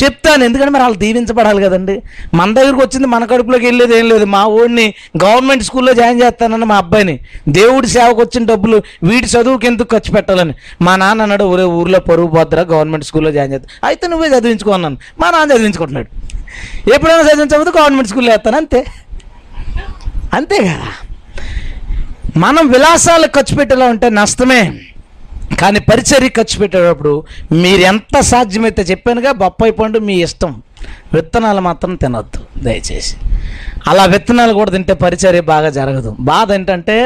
చెప్తాను ఎందుకంటే మరి వాళ్ళు దీవించబడాలి కదండి. మన దగ్గరికి వచ్చింది మన కడుపులోకి వెళ్ళేది ఏం లేదు. మా ఊడిని గవర్నమెంట్ స్కూల్లో జాయిన్ చేస్తానన్న మా అబ్బాయిని. దేవుడి సేవకు వచ్చిన డబ్బులు వీటి చదువుకి ఎందుకు ఖర్చు పెట్టాలని. మా నాన్న అన్నాడు ఊరే ఊర్లో పరుగు పోద్దురా గవర్నమెంట్ స్కూల్లో జాయిన్ చేస్తా. అయితే నువ్వే చదివించుకో అన్నాను. మా నాన్న చదివించుకుంటున్నాడు. ఎప్పుడైనా చదివించకపోతే గవర్నమెంట్ స్కూల్లో వేస్తాను అంతే. అంతే కదా మనం విలాసాలు ఖర్చు పెట్టేలా ఉంటే నష్టమే. కానీ పరిచర్య ఖర్చు పెట్టేటప్పుడు మీరు ఎంత సాధ్యమైతే చెప్పానుగా బొప్పాయి పండు మీ ఇష్టం. విత్తనాలు మాత్రం తినొద్దు దయచేసి. అలా విత్తనాలు కూడా తింటే పరిచర్య బాగా జరగదు. బాధ ఏంటంటే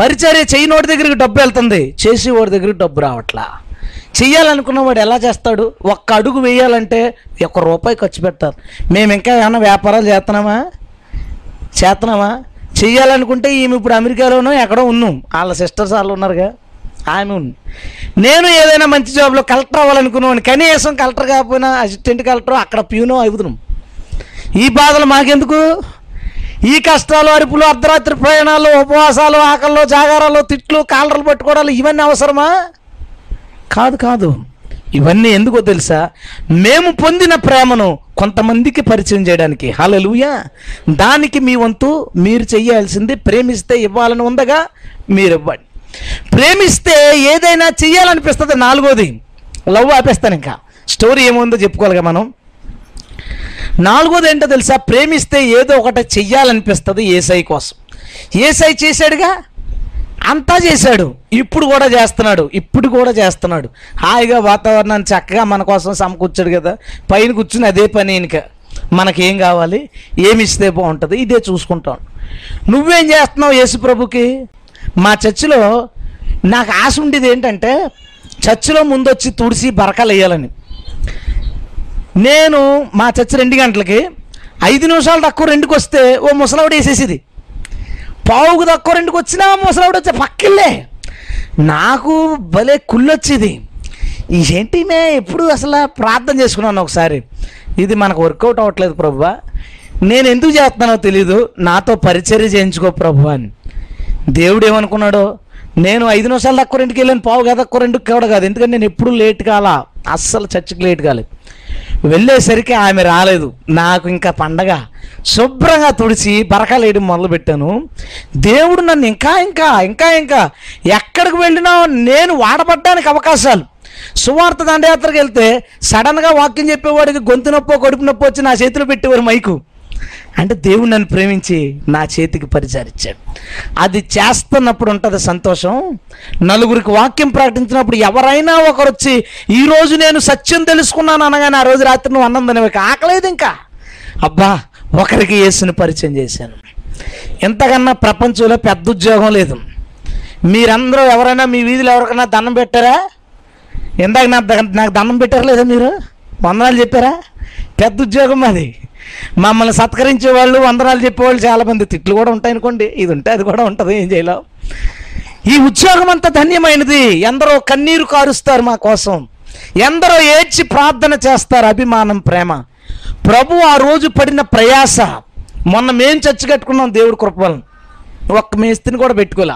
పరిచర్య చేయనోడి దగ్గరికి డబ్బు వెళ్తుంది చేసేవాడి దగ్గరికి డబ్బు రావట్లా. చెయ్యాలనుకున్న వాడు ఎలా చేస్తాడు? ఒక్క అడుగు వేయాలంటే ఒక్క రూపాయి ఖర్చు పెడతారు. మేము ఇంకా ఏమైనా వ్యాపారాలు చేస్తున్నామా? చేస్తున్నామా? చెయ్యాలనుకుంటే ఈమె ఇప్పుడు అమెరికాలోనో ఎక్కడో ఉన్నాం. వాళ్ళ సిస్టర్స్ వాళ్ళు ఉన్నారుగా. ఆమె ఉంది. నేను ఏదైనా మంచి జాబ్లో కలెక్టర్ అవ్వాలనుకున్నాను కనీసం కలెక్టర్ కాకపోయినా అసిస్టెంట్ కలెక్టర్ అక్కడ ప్యూనో అవుతున్నాం ఈ బాధలు మాకెందుకు? ఈ కష్టాలు అరుపులు అర్ధరాత్రి ప్రయాణాలు ఉపవాసాలు ఆకల్లో జాగారాలు తిట్లు కాలరలు పట్టుకోవడాలు ఇవన్నీ అవసరమా? కాదు కాదు. ఇవన్నీ ఎందుకో తెలుసా? మేము పొందిన ప్రేమను కొంతమందికి పరిచయం చేయడానికి. హలలుయా దానికి మీ వంతు మీరు చేయాల్సింది ప్రేమిస్తే ఇవ్వాలని ఉందగా మీరు ఇవ్వండి ప్రేమిస్తే ఏదైనా చెయ్యాలనిపిస్తుంది నాలుగోది. లవ్ ఆపేస్తాను ఇంకా. స్టోరీ ఏముందో చెప్పుకోవాలిగా మనం. నాలుగోది ఏంటో తెలుసా? ప్రేమిస్తే ఏదో ఒకటి చెయ్యాలనిపిస్తుంది ఏసై కోసం. ఏసై చేశాడుగా? అంతా చేశాడు. ఇప్పుడు కూడా చేస్తున్నాడు. ఇప్పుడు కూడా చేస్తున్నాడు. హాయిగా వాతావరణాన్ని చక్కగా మన కోసం సమకూర్చాడు కదా. పైన కూర్చుని అదే పని ఇంక మనకేం కావాలి? ఏమి ఇస్తే బాగుంటుంది? ఇదే చూసుకుంటాం. నువ్వేం చేస్తున్నావు యేసు ప్రభుకి? మా చర్చిలో నాకు ఆశ ఉండేది ఏంటంటే చర్చిలో ముందు వచ్చి తుడిసి బరకాలు వేయాలని. నేను మా చర్చి రెండు గంటలకి ఐదు నిమిషాలు తక్కువ రెండుకి వస్తే ఓ ముసలావిడ వేసేసేది. పావుకు తక్కువ రెండుకు వచ్చినా ముసలావిడ వచ్చే పక్కిల్లే. నాకు భలే కుళ్ళొచ్చేది. ఏంటి మే ఎప్పుడు అసలు ప్రార్థన చేసుకున్నాను ఒకసారి? ఇది మనకు వర్కౌట్ అవ్వట్లేదు ప్రభు. నేను ఎందుకు చేస్తున్నానో తెలీదు. నాతో పరిచర్య చేయించుకో ప్రభు అని. దేవుడు ఏమనుకున్నాడో? నేను ఐదు నిమిషాలు తక్కువ రెండుకి వెళ్ళాను పావు కదా తక్కువ రెండుకి కూడా కాదు. ఎందుకంటే నేను ఎప్పుడు లేట్ కాలా అస్సలు చర్చికి లేట్ కాలేదు. వెళ్ళేసరికి ఆమె రాలేదు. నాకు ఇంకా పండగ. శుభ్రంగా తుడిచి బరకాలు వేయడం మొదలుపెట్టాను. దేవుడు నన్ను ఇంకా ఇంకా ఇంకా ఇంకా ఎక్కడికి వెళ్ళినా నేను వాడబడ్డానికి అవకాశాలు. సువార్త దండయాత్రకు వెళ్తే సడన్గా వాక్యం చెప్పేవాడికి గొంతు నొప్పో కడుపు నొప్పి వచ్చి నా చేతిలో పెట్టేవారు మైకు. అంటే దేవుడు నన్ను ప్రేమించి నా చేతికి పరిచారిచ్చాడు అది చేస్తున్నప్పుడు ఉంటుంది సంతోషం. నలుగురికి వాక్యం ప్రకటించినప్పుడు ఎవరైనా ఒకరు వచ్చి ఈరోజు నేను సత్యం తెలుసుకున్నాను అనగానే ఆ రోజు రాత్రి నువ్వు అన్నందని ఆకలేదు ఇంకా. అబ్బా ఒకరికి యేసుని పరిచయం చేశాను. ఎంతకన్నా ప్రపంచంలో పెద్ద ఉద్యోగం లేదు. మీరందరూ ఎవరైనా మీ వీధిలో ఎవరికైనా దండం పెట్టారా? ఇందాక నాకు నాకు దండం పెట్టారు లేదా మీరు? వందనాలు చెప్పారా? పెద్ద ఉద్యోగం అది. మమ్మల్ని సత్కరించే వాళ్ళు వందనాలు చెప్పేవాళ్ళు చాలామంది. తిట్లు కూడా ఉంటాయి అనుకోండి. ఇది ఉంటే అది కూడా ఉంటుంది. ఏం చేయలేం. ఈ ఉద్యోగం అంత ధన్యమైనది. ఎందరో కన్నీరు కారుస్తారు మా కోసం. ఎందరో ఏడ్చి ప్రార్థన చేస్తారు అభిమానం ప్రేమ. ప్రభు ఆ రోజు పడిన ప్రయాస. మొన్న మేం చచ్చి కట్టుకున్నాం దేవుడి కృపలను. ఒక్క మేస్త్రిని కూడా పెట్టుకోలే.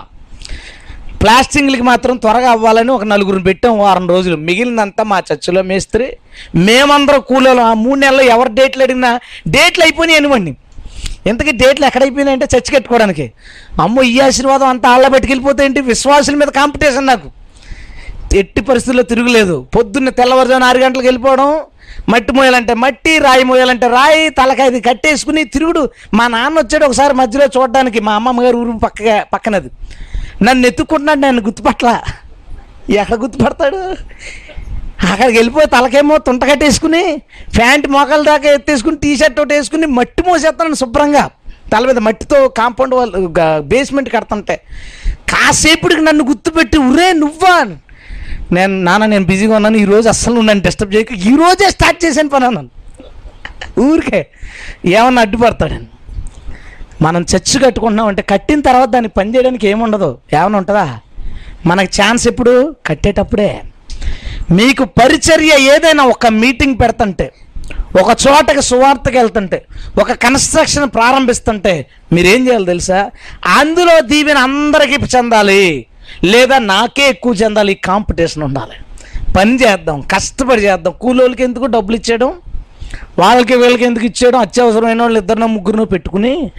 ప్లాస్టింగ్లకి మాత్రం త్వరగా అవ్వాలని ఒక నలుగురిని పెట్టాం వారం రోజులు. మిగిలినంతా మా చర్చిలో మేస్త్రి మేమందరం కూలీలు ఆ మూడు నెలలు ఎవరు డేట్లు అడిగినా డేట్లు అయిపోయినాయి అనివ్వండి ఇంతకీ డేట్లు ఎక్కడైపోయినాయంటే చర్చి కట్టుకోవడానికి. అమ్మో ఈ ఆశీర్వాదం అంతా ఆళ్ళ పట్టుకెళ్ళిపోతే ఏంటి? విశ్వాసుల మీద కాంపిటీషన్ నాకు. ఎట్టి పరిస్థితుల్లో తిరుగులేదు. పొద్దున్న తెల్లవారుజామున ఆరు గంటలకు వెళ్ళిపోవడం మట్టి మోయాలంటే మట్టి రాయి మోయాలంటే రాయి తలకాయది కట్టేసుకుని తిరుగుడు. మా నాన్న వచ్చాడు ఒకసారి మధ్యలో చూడడానికి. మా అమ్మమ్మ గారు ఊరు పక్కగా పక్కనది. నన్ను ఎత్తుకుంటున్నాడు నన్ను గుర్తుపట్ల ఎక్కడ గుర్తుపడతాడు? అక్కడికి వెళ్ళిపోయి తలకేమో తుంటకట్టేసుకుని ప్యాంట్ మోకాల దాకా ఎత్తేసుకుని టీ షర్ట్ ఒకటి వేసుకుని మట్టి మోసేస్తాను శుభ్రంగా. తల మీద మట్టితో కాంపౌండ్ వాళ్ళు బేస్మెంట్ కడుతుంటే. కాసేపుడికి నన్ను గుర్తుపెట్టి ఉరే నువ్వా? నేను నాన్న నేను బిజీగా ఉన్నాను. ఈరోజు అస్సలు నువ్వు నన్ను డిస్టర్బ్ చేయక. ఈరోజే స్టార్ట్ చేశాను పని అన్నాను. ఊరికే ఏమన్నా అడ్డుపడతాడని. మనం చర్చ్ కట్టుకుంటున్నాం అంటే కట్టిన తర్వాత దాన్ని పని చేయడానికి ఏముండదు. ఏమైనా ఉంటుందా? మనకు ఛాన్స్ ఎప్పుడు? కట్టేటప్పుడే. మీకు పరిచర్య ఏదైనా ఒక మీటింగ్ పెడుతుంటే ఒక చోటకి సువార్తకి వెళ్తుంటే ఒక కన్స్ట్రక్షన్ ప్రారంభిస్తుంటే మీరేం చేయాలి తెలుసా? అందులో దీవెన అందరికీ చెందాలి. లేదా నాకే ఎక్కువ చెందాలి. ఈ కాంపిటీషన్ ఉండాలి. పని చేద్దాం. కష్టపడి చేద్దాం. కూలోళ్ళకి ఎందుకు డబ్బులు ఇచ్చేయడం? వాళ్ళకి వీళ్ళకి ఎందుకు ఇచ్చేయడం? అత్యవసరమైన వాళ్ళు ఇద్దరినో ముగ్గురునో పెట్టుకుని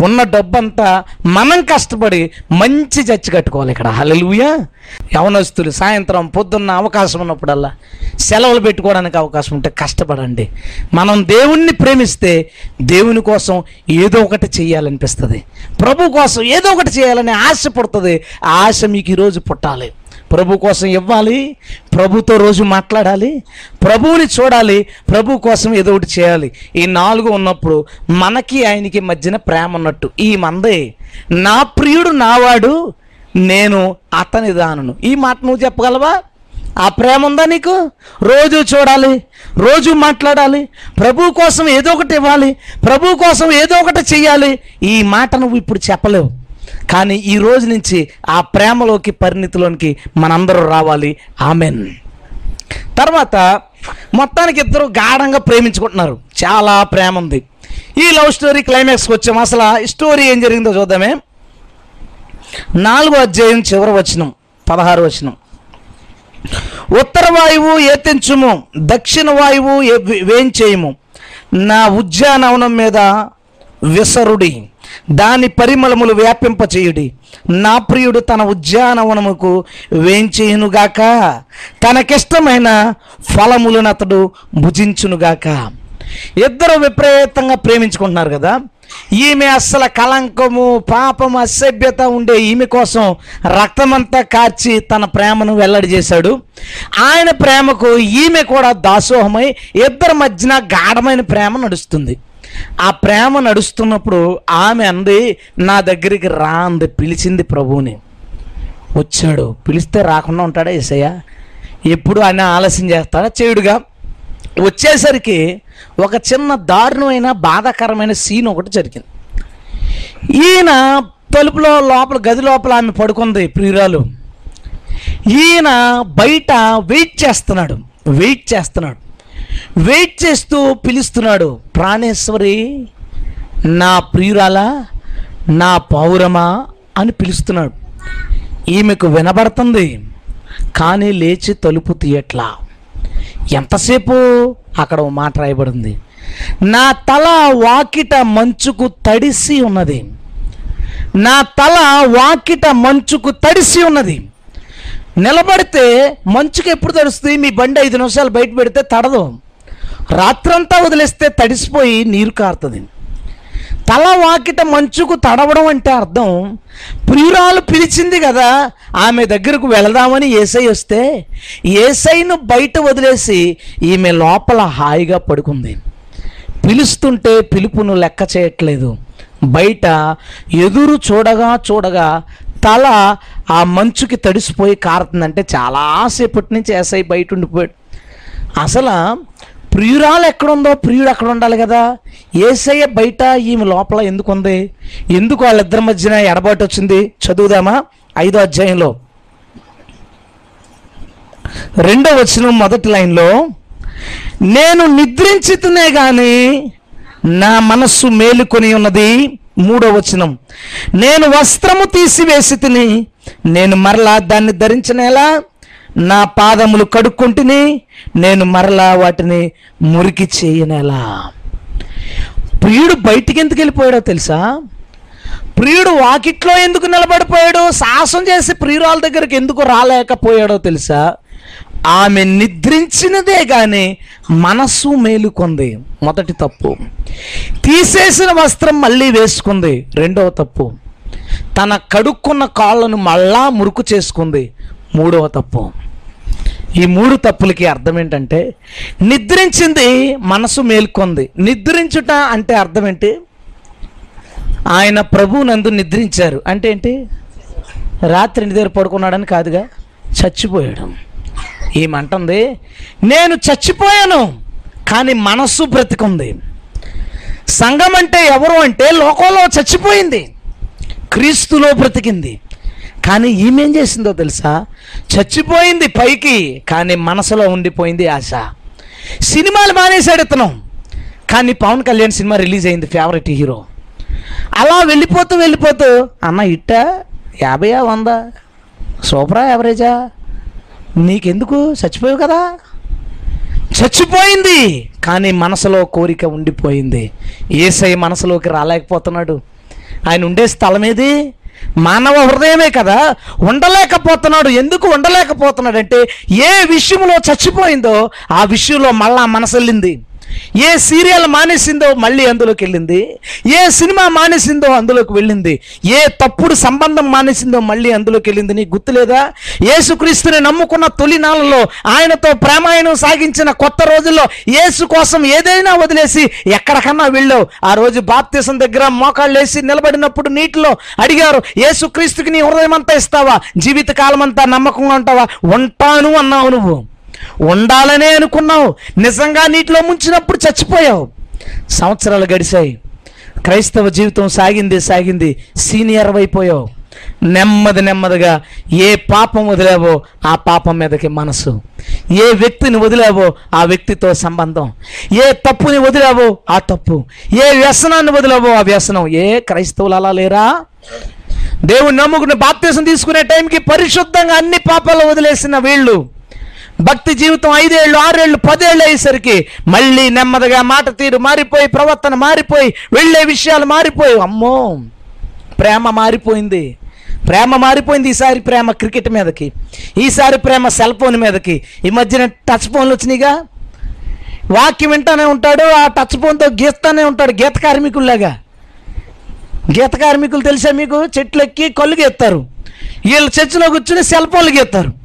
ఉన్న డబ్బంతా మనం కష్టపడి మంచి చచ్చి కట్టుకోవాలి ఇక్కడ. హలలుయా యవనస్తులు సాయంత్రం పొద్దున్న అవకాశం ఉన్నప్పుడల్లా సెలవులు పెట్టుకోవడానికి అవకాశం ఉంటే కష్టపడండి. మనం దేవుణ్ణి ప్రేమిస్తే దేవుని కోసం ఏదో ఒకటి చేయాలనిపిస్తుంది. ప్రభు కోసం ఏదో ఒకటి చేయాలని ఆశ పుడుతుంది ఆ ఆశ మీకు ఈరోజు పుట్టాలి. ప్రభు కోసం ఇవ్వాలి ప్రభుతో రోజు మాట్లాడాలి ప్రభువుని చూడాలి ప్రభు కోసం ఏదో ఒకటి చేయాలి. ఈ నాలుగు ఉన్నప్పుడు మనకి ఆయనకి మధ్యన ప్రేమ ఉన్నట్టు. ఈ మందే నా ప్రియుడు నావాడు నేను అతని దానను. ఈ మాట నువ్వు చెప్పగలవా? ఆ ప్రేమ ఉందా నీకు? రోజు చూడాలి రోజు మాట్లాడాలి ప్రభు కోసం ఏదో ఒకటి ఇవ్వాలి ప్రభు కోసం ఏదో ఒకటి చెయ్యాలి. ఈ మాట నువ్వు ఇప్పుడు చెప్పలేవు. కానీ ఈ రోజు నుంచి ఆ ప్రేమలోకి పరిణితిలోనికి మనందరూ రావాలి. ఆమెన్. తర్వాత మొత్తానికి ఇద్దరు గాఢంగా ప్రేమించుకుంటున్నారు. చాలా ప్రేమ ఉంది. ఈ లవ్ స్టోరీ క్లైమాక్స్కి వచ్చాము అసలు స్టోరీ ఏం జరిగిందో చూద్దామే. నాలుగో అధ్యాయం చివరి వచనం పదహారు వచనం. ఉత్తర వాయువు ఏతించుము దక్షిణ వాయువు వేయించేయము వేంచేయము? నా ఉద్యానవనం మీద విసరుడి. దాని పరిమళములు వ్యాపింపచేయుడి. నా ప్రియుడు తన ఉద్యానవనముకు వేంచేయునుగాక. తనకిష్టమైన ఫలములను అతడు భుజించునుగాక. ఇద్దరు విపరీతంగా ప్రేమించుకుంటున్నారు కదా. ఈమె అస్సలు కలంకము పాపము అసభ్యత ఉండే ఈమె కోసం రక్తమంతా కార్చి తన ప్రేమను వెల్లడి చేశాడు. ఆయన ప్రేమకు ఈమె కూడా దాసోహమై ఇద్దరి మధ్యన గాఢమైన ప్రేమ నడుస్తుంది. ఆ ప్రేమ నడుస్తున్నప్పుడు ఆమె అంది నా దగ్గరికి రా అంది పిలిచింది ప్రభువుని. వచ్చాడు. పిలిస్తే రాకుండా ఉంటాడా ఏసయ్య? ఎప్పుడు ఆయన ఆలస్యం చేస్తాడా? చేయుడుగా. వచ్చేసరికి ఒక చిన్న దారుణమైన బాధాకరమైన సీన్ ఒకటి జరిగింది. ఈయన తలుపులో లోపల గది లోపల ఆమె పడుకుంది ప్రియురాలు. ఈయన బయట వెయిట్ చేస్తున్నాడు. వెయిట్ చేస్తున్నాడు. వెయిట్ చేస్తూ పిలుస్తున్నాడు. ప్రాణేశ్వరి నా ప్రియురాలా నా పౌరమా అని పిలుస్తున్నాడు. ఈమెకు వినబడుతుంది కానీ లేచి తలుపు తీయట్లా. ఎంతసేపు? అక్కడ మాట రాయబడింది. నా తల వాకిట మంచుకు తడిసి ఉన్నది. నా తల వాకిట మంచుకు తడిసి ఉన్నది. నిలబడితే మంచుకి ఎప్పుడు తడుస్తుంది? మీ బండి ఐదు నిమిషాలు బయట పెడితే తడదు. రాత్రంతా వదిలేస్తే తడిసిపోయి నీరు కారుతుంది. తల వాకిట మంచుకు తడవడం అంటే అర్థం ప్రియురాలు పిలిచింది కదా ఆమె దగ్గరకు వెళదామని ఏసై వస్తే ఏసైను బయట వదిలేసి ఈమె లోపల హాయిగా పడుకుంది. పిలుస్తుంటే పిలుపును లెక్క చేయట్లేదు. బయట ఎదురు చూడగా చూడగా తల ఆ మంచుకి తడిసిపోయి కారుతుందంటే చాలాసేపటి నుంచి ఏసై బయట ఉండిపోయాడు. అసలు ప్రియురాలు ఎక్కడుందో ప్రియుడు అక్కడ ఉండాలి కదా. ఏసయ్య బయట ఈమె లోపల ఎందుకు ఉంది ఎందుకు వాళ్ళిద్దరి మధ్యన ఎడబాటు వచ్చింది? చదువుదామా? ఐదో అధ్యాయంలో. రెండో వచ్చిన మొదటి లైన్లో నేను నిద్రించితేనే కానీ నా మనస్సు మేలుకొని ఉన్నది మూడో వచనం. నేను వస్త్రము తీసివేసి తిని నేను మరలా దాన్ని ధరించనేలా నా పాదములు కడుక్కుంటుని నేను మరలా వాటిని మురికి చేయనేలా ప్రియుడు బయటికి ఎందుకు వెళ్ళిపోయాడో తెలుసా? ప్రియుడు వాకిట్లో ఎందుకు నిలబడిపోయాడో సాహసం చేసి ప్రియురాల దగ్గరికి ఎందుకు రాలేకపోయాడో తెలుసా? ఆమె నిద్రించినదే కానీ మనస్సు మేలుకొంది. మొదటి తప్పు. తీసేసిన వస్త్రం మళ్ళీ వేసుకుంది. రెండవ తప్పు. తన కడుక్కున్న కాళ్ళను మళ్ళా మురుకు చేసుకుంది. మూడవ తప్పు. ఈ మూడు తప్పులకి అర్థం ఏంటంటే నిద్రించింది మనసు మేల్కొంది. నిద్రించుట అంటే అర్థం ఏంటి? ఆయన ప్రభు నందు నిద్రించారు. అంటే ఏంటి? రాత్రి నిద్ర పడుకున్నాడని కాదుగా చచ్చిపోయాడు. ఏమంటుంది? నేను చచ్చిపోయాను కానీ మనస్సు బ్రతికుంది. సంఘం అంటే ఎవరు అంటే లోకంలో చచ్చిపోయింది. క్రీస్తులో బ్రతికింది. కానీ ఈమెం చేసిందో తెలుసా? చచ్చిపోయింది పైకి కానీ మనసులో ఉండిపోయింది ఆశ. సినిమాలు మానేశాడు ఇతను. కానీ పవన్ కళ్యాణ్ సినిమా రిలీజ్ అయింది ఫేవరెట్ హీరో. అలా వెళ్ళిపోతూ వెళ్ళిపోతూ అన్న ఇట్టా? యాభైయా వంద? సూపరా యావరేజా? నీకెందుకు? చచ్చిపోయావు కదా? చచ్చిపోయింది కానీ మనసులో కోరిక ఉండిపోయింది. ఏసై మనసులోకి రాలేకపోతున్నాడు. ఆయన ఉండే స్థలం ఏది? మానవ హృదయమే కదా. ఉండలేకపోతున్నాడు. ఎందుకు ఉండలేకపోతున్నాడు అంటే ఏ విషయంలో చచ్చిపోయిందో ఆ విషయంలో మళ్ళా మనసు ఏ సీరియల్ మానేసిందో మళ్ళీ అందులోకి వెళ్ళింది? ఏ సినిమా మానేసిందో అందులోకి వెళ్ళింది? ఏ తప్పుడు సంబంధం మానేసిందో మళ్ళీ అందులోకి వెళ్ళింది? నీకు గుర్తులేదా? యేసుక్రీస్తుని నమ్ముకున్న తొలినాళ్ళలో ఆయనతో ప్రేమాయణం సాగించిన కొత్త రోజుల్లో యేసు కోసం ఏదైనా వదిలేసి ఎక్కడికన్నా వెళ్ళావు. ఆ రోజు బాప్తీసం దగ్గర మోకాళ్ళు వేసి నిలబడినప్పుడు నీటిలో అడిగారు యేసుక్రీస్తుకి నీ హృదయం అంతా ఇస్తావా? జీవిత కాలం అంతా నమ్మకంగా ఉంటావా? ఉంటాను అన్నావు నువ్వు. ఉండాలనే అనుకున్నావు. నిజంగా నీటిలో ముంచినప్పుడు చచ్చిపోయావు. సంవత్సరాలు గడిచాయి. క్రైస్తవ జీవితం సాగింది సాగింది. సీనియర్ అయిపోయావు. నెమ్మది నెమ్మదిగా ఏ పాపం వదిలేవో ఆ పాపం మీదకి మనసు. ఏ వ్యక్తిని వదిలేవో ఆ వ్యక్తితో సంబంధం. ఏ తప్పుని వదిలేవో ఆ తప్పు. ఏ వ్యసనాన్ని వదిలేవో ఆ వ్యసనం. ఏ క్రైస్తవులు అలా లేరా? దేవుడు నమ్ముకుని బాప్తీసం తీసుకునే టైంకి పరిశుద్ధంగా అన్ని పాపాలు వదిలేసిన వీళ్ళు భక్తి జీవితం ఐదేళ్ళు ఆరేళ్ళు పదేళ్ళు అయ్యేసరికి మళ్ళీ నెమ్మదిగా మాట తీరు మారిపోయి ప్రవర్తన మారిపోయి వెళ్ళే విషయాలు మారిపోయి అమ్మో ప్రేమ మారిపోయింది. ప్రేమ మారిపోయింది ఈసారి ప్రేమ క్రికెట్ మీదకి ఈసారి ప్రేమ సెల్ ఫోన్ మీదకి. ఈ మధ్యన టచ్ ఫోన్లు వచ్చినాయిగా. వాక్యం వింటానే ఉంటాడు ఆ టచ్ ఫోన్తో గీస్తానే ఉంటాడు గీత కార్మికుల్లాగా. గీత కార్మికులు తెలిసా మీకు? చెట్లు ఎక్కి కళ్ళు గీస్తారు. వీళ్ళు చర్చిలో కూర్చుని సెల్ ఫోన్లు గీస్తారు.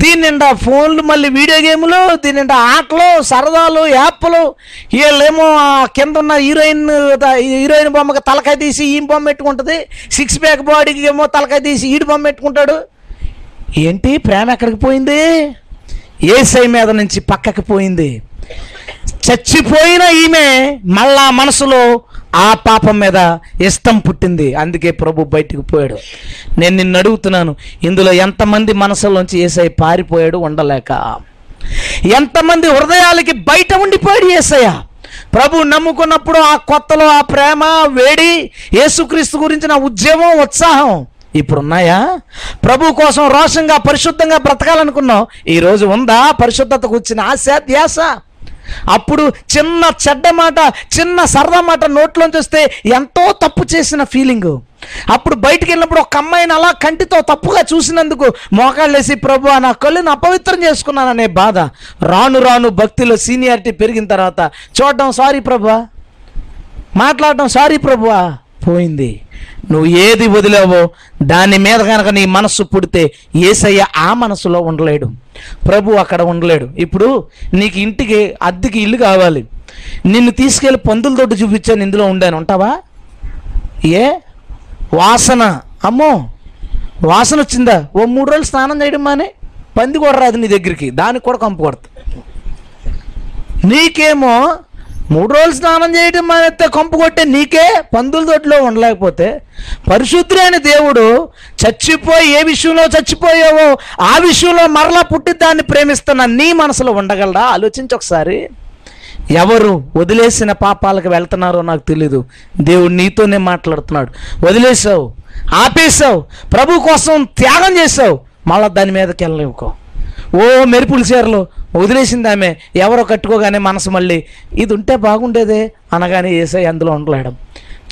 దీని నిండా ఫోన్లు మళ్ళీ వీడియో గేములు దీని నిండా ఆటలు సరదాలు యాప్లు. వీళ్ళేమో కింద ఉన్న హీరోయిన్ హీరోయిన్ బొమ్మకి తలకాయ తీసి ఈ బొమ్మ పెట్టుకుంటుంది. సిక్స్ ప్యాక్ బాడీకి ఏమో తలకాయ తీసి ఈడు బొమ్మ పెట్టుకుంటాడు. ఏంటి? ప్రేమ ఎక్కడికి పోయింది? ఏసై మీద నుంచి పక్కకి పోయింది. చచ్చిపోయిన ఈమె మళ్ళా మనసులో ఆ పాపం మీద ఇష్టం పుట్టింది. అందుకే ప్రభు బయటికి పోయాడు. నేను నిన్ను అడుగుతున్నాను ఇందులో ఎంతమంది మనసులోంచి ఏసై పారిపోయాడు ఉండలేక? ఎంతమంది హృదయాలకి బయట ఉండిపోయాడు ఏసయ్య? ప్రభు నమ్ముకున్నప్పుడు ఆ కొత్తలో ఆ ప్రేమ వేడి యేసుక్రీస్తు గురించిన ఉద్యమం ఉత్సాహం ఇప్పుడు ఉన్నాయా ప్రభు కోసం రోషంగా పరిశుద్ధంగా బ్రతకాలనుకున్నావు. ఈరోజు ఉందా పరిశుద్ధతకు వచ్చిన ఆశ ధ్యాస అప్పుడు చిన్న చెడ్డ మాట చిన్న సరదా మాట నోట్లోంచి వస్తే ఎంతో తప్పు చేసిన ఫీలింగ్ అప్పుడు బయటికి వెళ్ళినప్పుడు ఒక అమ్మాయిని అలా కంటితో తప్పుగా చూసినందుకు మోకాళ్ళేసి ప్రభు నా కళ్ళుని అపవిత్రం చేసుకున్నాననే బాధ. రాను రాను భక్తిలో సీనియారిటీ పెరిగిన తర్వాత చూడడం సారీ ప్రభా. మాట్లాడడం సారీ ప్రభువా పోయింది. నువ్వు ఏది వదిలేవో దాని మీద కనుక నీ మనస్సు పుడితే ఏసయ్య ఆ మనసులో ఉండలేడు. ప్రభు అక్కడ ఉండలేడు. ఇప్పుడు నీకు ఇంటికి అద్దెకి ఇల్లు కావాలి. నిన్ను తీసుకెళ్ళి పందుల తోటి చూపించాను ఇందులో ఉండాను. ఉంటావా? ఏ? వాసన. అమ్మో! వాసన వచ్చిందా? ఓ మూడు రోజులు స్నానం చేయడం మానే? పంది కూడా రాదు నీ దగ్గరికి. దానికి కూడా కంపు కొడతా. నీకేమో మూడు రోజులు స్నానం చేయడం మానేస్తే కంపు కొట్టే నీకే పందుల దొడ్లో ఉండలేకపోతే పరిశుద్ధుడైన దేవుడు చచ్చిపోయి ఏ విషయంలో చచ్చిపోయావో ఆ విషయంలో మరలా పుట్టి దాన్ని ప్రేమిస్తున్న నీ మనసులో ఉండగలరా? ఆలోచించి ఒకసారి. ఎవరు వదిలేసిన పాపాలకు వెళ్తున్నారో నాకు తెలీదు. దేవుడు నీతోనే మాట్లాడుతున్నాడు. వదిలేసావు ఆపేసావు ప్రభు కోసం త్యాగం చేసావు మళ్ళా దాని మీదకి వెళ్ళలేవుకో ఓ మెరుపులు చీరలు వదిలేసింది ఆమె ఎవరో కట్టుకోగానే మనసు మళ్ళీ ఇది ఉంటే బాగుండేదే అనగానే ఏసై అందులో ఉండలేడు.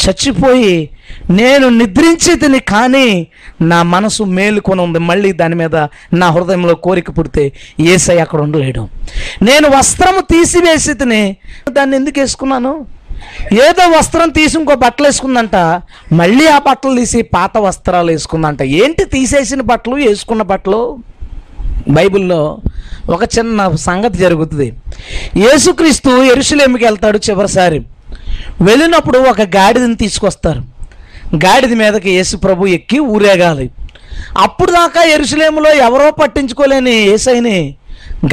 చచ్చిపోయి నేను నిద్రించేదిని కానీ నా మనసు మేలుకొని ఉంది మళ్ళీ దాని మీద నా హృదయంలో కోరిక పుడితే ఏసై అక్కడ ఉండలేడు. నేను వస్త్రము తీసివేసి తిని దాన్ని ఎందుకు వేసుకున్నాను? ఏదో వస్త్రం తీసి ఇంకో బట్టలు వేసుకుందంట మళ్ళీ ఆ బట్టలు తీసి పాత వస్త్రాలు వేసుకుందంట. ఏంటి తీసేసిన బట్టలు వేసుకున్న బట్టలు? బైబిల్లో ఒక చిన్న సంగతి జరుగుతుంది. యేసుక్రీస్తు ఎరుసలేమికి వెళ్తాడు చివరిసారి. వెళ్ళినప్పుడు ఒక గాడిదని తీసుకొస్తారు. గాడిద మీదకి యేసు ప్రభు ఎక్కి ఊరేగాలి. అప్పుడు దాకా ఎరుసలేములో ఎవరో పట్టించుకోలేని ఏసైని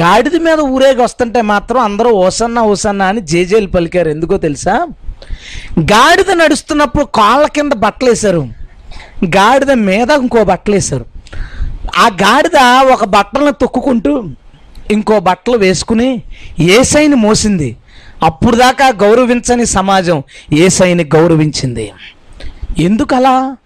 గాడిద మీద ఊరేగి వస్తుంటే మాత్రం అందరూ ఓసన్న ఓసన్న అని జేజేలు పలికారు. ఎందుకో తెలుసా? గాడిద నడుస్తున్నప్పుడు కాళ్ళ కింద బట్టలేశారు. గాడిద మీద ఇంకో బట్టలేశారు. ఆ గాడిద ఒక బట్టలను తొక్కుకుంటూ ఇంకో బట్టలు వేసుకుని ఏసైని మోసింది. అప్పుడు దాకా గౌరవించని సమాజం ఏసైని గౌరవించింది. ఎందుకలా?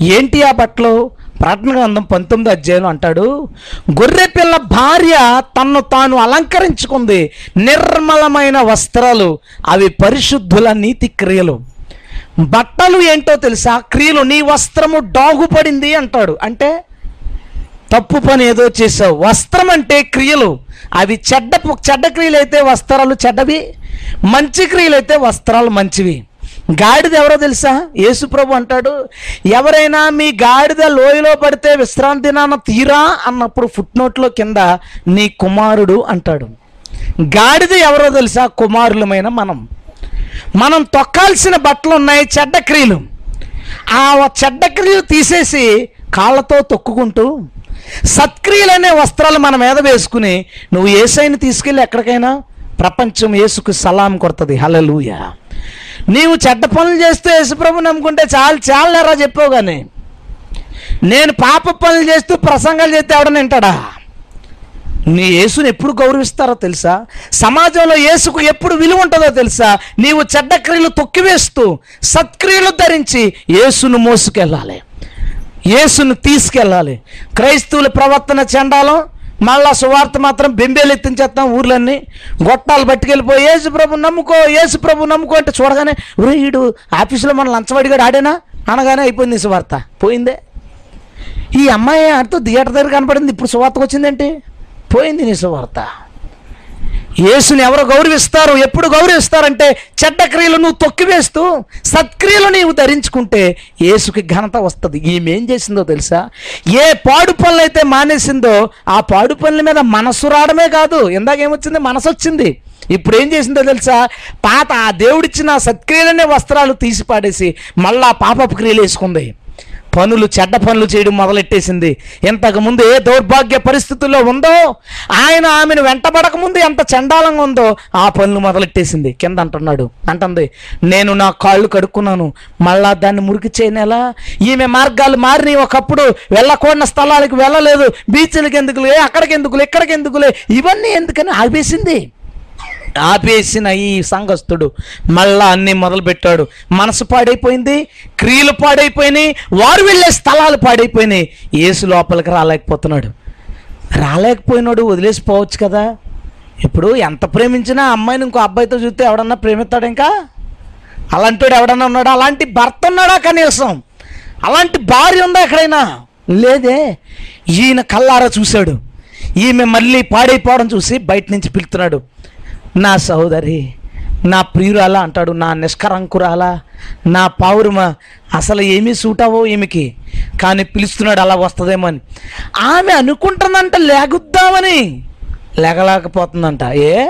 ఏంటి ఆ బట్టలు? ప్రకటన గ్రంథం పంతొమ్మిది అధ్యాయులు అంటాడు గొర్రెపిల్ల భార్య తన్ను తాను అలంకరించుకుంది. నిర్మలమైన వస్త్రాలు అవి పరిశుద్ధుల నీతి క్రియలు. బట్టలు ఏంటో తెలుసా? క్రియలు నీ వస్త్రము డాగుపడింది అంటాడు. అంటే తప్పు పని ఏదో చేసావు వస్త్రం అంటే క్రియలు. అవి చెడ్డ చెడ్డ క్రియలు అయితే వస్త్రాలు చెడ్డవి మంచి క్రియలు అయితే వస్త్రాలు మంచివి. గాడిద ఎవరో తెలుసా? యేసుప్రభు అంటాడు ఎవరైనా మీ గాడిద లోయలో పడితే విశ్రాంతి నాన్న తీరా అన్నప్పుడు ఫుట్నోట్లో కింద నీ కుమారుడు అంటాడు. గాడిద ఎవరో తెలుసా? కుమారులమైన మనం. మనం తొక్కాల్సిన బట్టలు ఉన్నాయి చెడ్డ క్రియలు. ఆ చెడ్డ క్రియలు తీసేసి కాళ్ళతో తొక్కుకుంటూ సత్క్రియలు అనే వస్త్రాలు మన మీద వేసుకుని నువ్వు ఏసైని తీసుకెళ్ళి ఎక్కడికైనా? ప్రపంచం యేసుకు సలాం కొడుతుంది. హలలుయ నీవు చెడ్డ పనులు చేస్తూ యేసుప్రభు నమ్ముకుంటే చాలు చాలరా చెప్పావు కానీ నేను పాప పనులు చేస్తూ ప్రసంగాలు చేస్తే ఎవడని వింటాడా? నీ యేసుని ఎప్పుడు గౌరవిస్తారో తెలుసా? సమాజంలో యేసుకు ఎప్పుడు విలువ ఉంటుందో తెలుసా? నీవు చెడ్డ క్రియలు తొక్కివేస్తూ సత్క్రియలు ధరించి యేసును మోసుకెళ్ళాలి. యేసును తీసుకెళ్ళాలి. క్రైస్తవుల ప్రవర్తన చెండాలం మళ్ళా సువార్త మాత్రం బెంబేలు ఎత్తించేస్తాం ఊర్లన్నీ. గొట్టాలు పట్టుకెళ్ళిపోయి యేసు ప్రభు నమ్ముకో యేసు ప్రభు నమ్ముకో అంటే చూడగానే వీడు ఆఫీసులో మన లంచవాడిగాడు ఆడేనా? అనగానే అయిపోయింది సువార్త. పోయిందే? ఈ అమ్మాయి ఆడితో థియేటర్ దగ్గర కనపడింది. ఇప్పుడు సువార్తకు వచ్చిందేంటి? పోయింది నీ సువార్త. యేసుని ఎవరు గౌరవిస్తారు? ఎప్పుడు గౌరవిస్తారంటే చెడ్డ క్రియలు నువ్వు తొక్కివేస్తూ సత్క్రియలు నీవు ధరించుకుంటే యేసుకి ఘనత వస్తుంది. ఈమె ఏం చేసిందో తెలుసా? ఏ పాడు పనులు అయితే మానేసిందో ఆ పాడు పనుల మీద మనసు రావడమే కాదు. ఇందాకేమొచ్చింది మనసు వచ్చింది. ఇప్పుడు ఏం చేసిందో తెలుసా? పాత ఆ దేవుడిచ్చిన సత్క్రియలనే వస్త్రాలు తీసి పాడేసి మళ్ళా పాపపు క్రియలు వేసుకుంది. పనులు చెడ్డ పనులు చేయడం మొదలెట్టేసింది. ఇంతకుముందు ఏ దౌర్భాగ్య పరిస్థితుల్లో ఉందో ఆయన ఆమెను వెంటబడకముందు ఎంత చండాలంగా ఉందో ఆ పనులు మొదలెట్టేసింది. కింద అంటున్నాడు అంటుంది నేను నా కాళ్ళు కడుక్కున్నాను. మళ్ళా దాన్ని మురికి చేయనేలా ఈమె మార్గాలు మారిన ఒకప్పుడు. వెళ్ళకూడని స్థలాలకు వెళ్ళలేదు. బీచ్లకి ఎందుకులే? అక్కడికి ఎందుకులే? ఇక్కడికి ఎందుకులే? ఇవన్నీ ఎందుకని ఆపేసింది? ఆపేసిన ఈ సంఘస్థుడు మళ్ళా అన్ని మొదలుపెట్టాడు. మనసు పాడైపోయింది క్రియలు పాడైపోయినాయి వారు వెళ్ళే స్థలాలు పాడైపోయినాయి. ఏసు లోపలికి రాలేకపోతున్నాడు. రాలేకపోయినాడు వదిలేసిపోవచ్చు కదా. ఇప్పుడు ఎంత ప్రేమించినా అమ్మాయిని ఇంకో అబ్బాయితో చూస్తే ఎవడన్నా ప్రేమిస్తాడు ఇంకా? అలాంటి ఎవడన్నా ఉన్నాడా? అలాంటి భర్త ఉన్నాడా కనీసం? అలాంటి భార్య ఉందా ఎక్కడైనా? లేదే. ఈయన కల్లారా చూశాడు. ఈమె మళ్ళీ పాడైపోవడం చూసి బయట నుంచి పిలుతున్నాడు నా సహోదరి నా ప్రియురాల అంటాడు నా నిష్కరంకురాల నా పావురమ అసలు ఏమీ సూటావో ఈమెకి కానీ పిలుస్తున్నాడు అలా వస్తుందేమో అని. ఆమె అనుకుంటుందంట లేగుద్దామని. లేగలేకపోతుందంట. ఏ?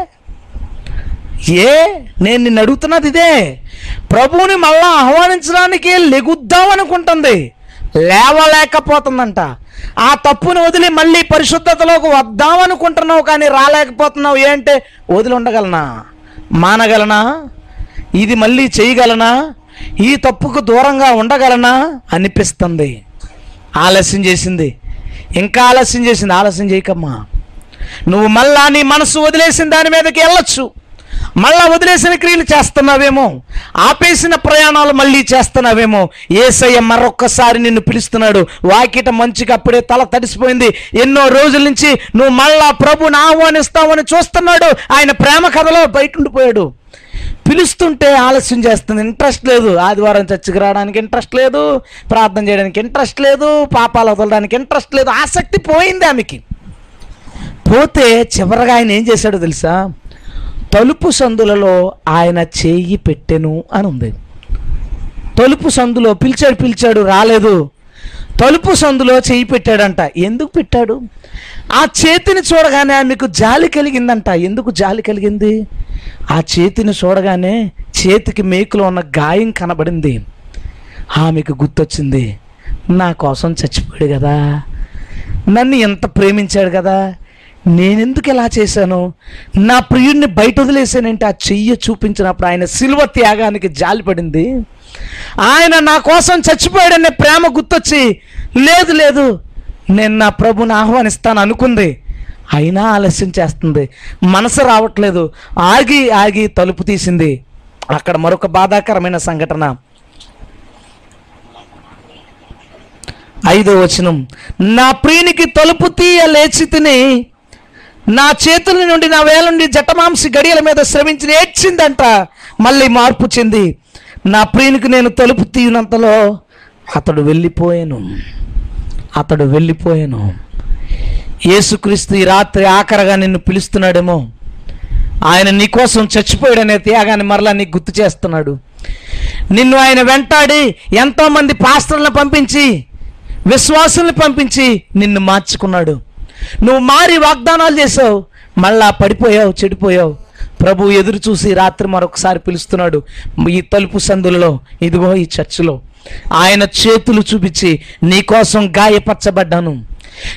ఏ? నేను నిన్ను అడుగుతున్నది ఇదే. ప్రభువుని మళ్ళా ఆహ్వానించడానికి లెగుద్దాం అనుకుంటుంది లేవలేకపోతుందంట. ఆ తప్పును వదిలి మళ్ళీ పరిశుద్ధతలోకి వద్దాం అనుకుంటున్నావు కానీ రాలేకపోతున్నావు. ఏంటే? వదిలి ఉండగలనా మానగలనా? ఇది మళ్ళీ చేయగలనా? ఈ తప్పుకు దూరంగా ఉండగలనా? అనిపిస్తుంది. ఆలస్యం చేసింది. ఇంకా ఆలస్యం చేసింది. ఆలస్యం చేయకమ్మా. నువ్వు మళ్ళా నీ మనసు వదిలేసిన దాని మీదకి వెళ్ళొచ్చు. మళ్ళా వదిలేసిన క్రియలు చేస్తున్నావేమో? ఆపేసిన ప్రయాణాలు మళ్ళీ చేస్తున్నావేమో? ఏసయ్య మరొక్కసారి నిన్ను పిలుస్తున్నాడు. వాకిట మంచిగా అప్పుడే తల తడిసిపోయింది. ఎన్నో రోజుల నుంచి నువ్వు మళ్ళా ప్రభుని ఆహ్వానిస్తావని చూస్తున్నాడు. ఆయన ప్రేమ కథలో బయట ఉండిపోయాడు పిలుస్తుంటే ఆలస్యం చేస్తుంది. ఇంట్రెస్ట్ లేదు. ఆదివారం చర్చికి రావడానికి ఇంట్రెస్ట్ లేదు. ప్రార్థన చేయడానికి ఇంట్రెస్ట్ లేదు. పాపాలు వదలడానికి ఇంట్రెస్ట్ లేదు. ఆసక్తి పోయింది ఆమెకి. పోతే చివరగా ఆయన ఏం చేశాడో తెలుసా? తలుపు సందులలో ఆయన చేయి పెట్టెను అని ఉంది. తలుపు సందులో పిలిచాడు పిలిచాడు రాలేదు. తలుపు సందులో చేయి పెట్టాడంట. ఎందుకు పెట్టాడు? ఆ చేతిని చూడగానే ఆమెకు జాలి కలిగిందంట. ఎందుకు జాలి కలిగింది? ఆ చేతిని చూడగానే చేతికి మేకులో ఉన్న గాయం కనబడింది. ఆమెకు గుర్తొచ్చింది నా కోసం చచ్చిపోయాడు కదా. నన్ను ఎంత ప్రేమించాడు కదా. నేనెందుకు ఇలా చేశాను? నా ప్రియుడిని బయట వదిలేసానంటే ఆ చెయ్యి చూపించినప్పుడు ఆయన సిల్వ త్యాగానికి జాలిపడింది ఆయన నా కోసం చచ్చిపోయాడనే ప్రేమ గుర్తొచ్చి లేదు లేదు నేను నా ప్రభుని ఆహ్వానిస్తాను అనుకుంది. అయినా ఆలస్యం చేస్తుంది. మనసు రావట్లేదు. ఆగి ఆగి తలుపు తీసింది. అక్కడ మరొక బాధాకరమైన సంఘటన. ఐదో వచనం. నా ప్రియునికి తలుపు తీయ లేచి తిని నా చేతుల నుండి నా వేల నుండి జటమాంసి గడియల మీద శ్రమించి నేర్చిందంట. మళ్ళీ మార్పు చెంది. నా ప్రియునికి నేను తలుపు తీయనంతలో అతడు వెళ్ళిపోయాను. అతడు వెళ్ళిపోయాను. యేసుక్రీస్తు ఈ రాత్రి ఆఖరగా నిన్ను పిలుస్తున్నాడేమో. ఆయన నీకోసం చచ్చిపోయాడనే త్యాగాన్ని మరలా నీకు గుర్తు చేస్తున్నాడు. నిన్ను ఆయన వెంటాడి ఎంతోమంది పాస్టర్లను పంపించి విశ్వాసుల్ని పంపించి నిన్ను మార్చుకున్నాడు. నువ్వు మారి వాగ్దానాలు చేసావు మళ్ళా పడిపోయావు చెడిపోయావు. ప్రభు ఎదురు చూసి రాత్రి మరొకసారి పిలుస్తున్నాడు ఈ తలుపు సందులలో ఇదిగో ఈ చర్చిలో. ఆయన చేతులు చూపించి నీకోసం గాయపరచబడ్డాను.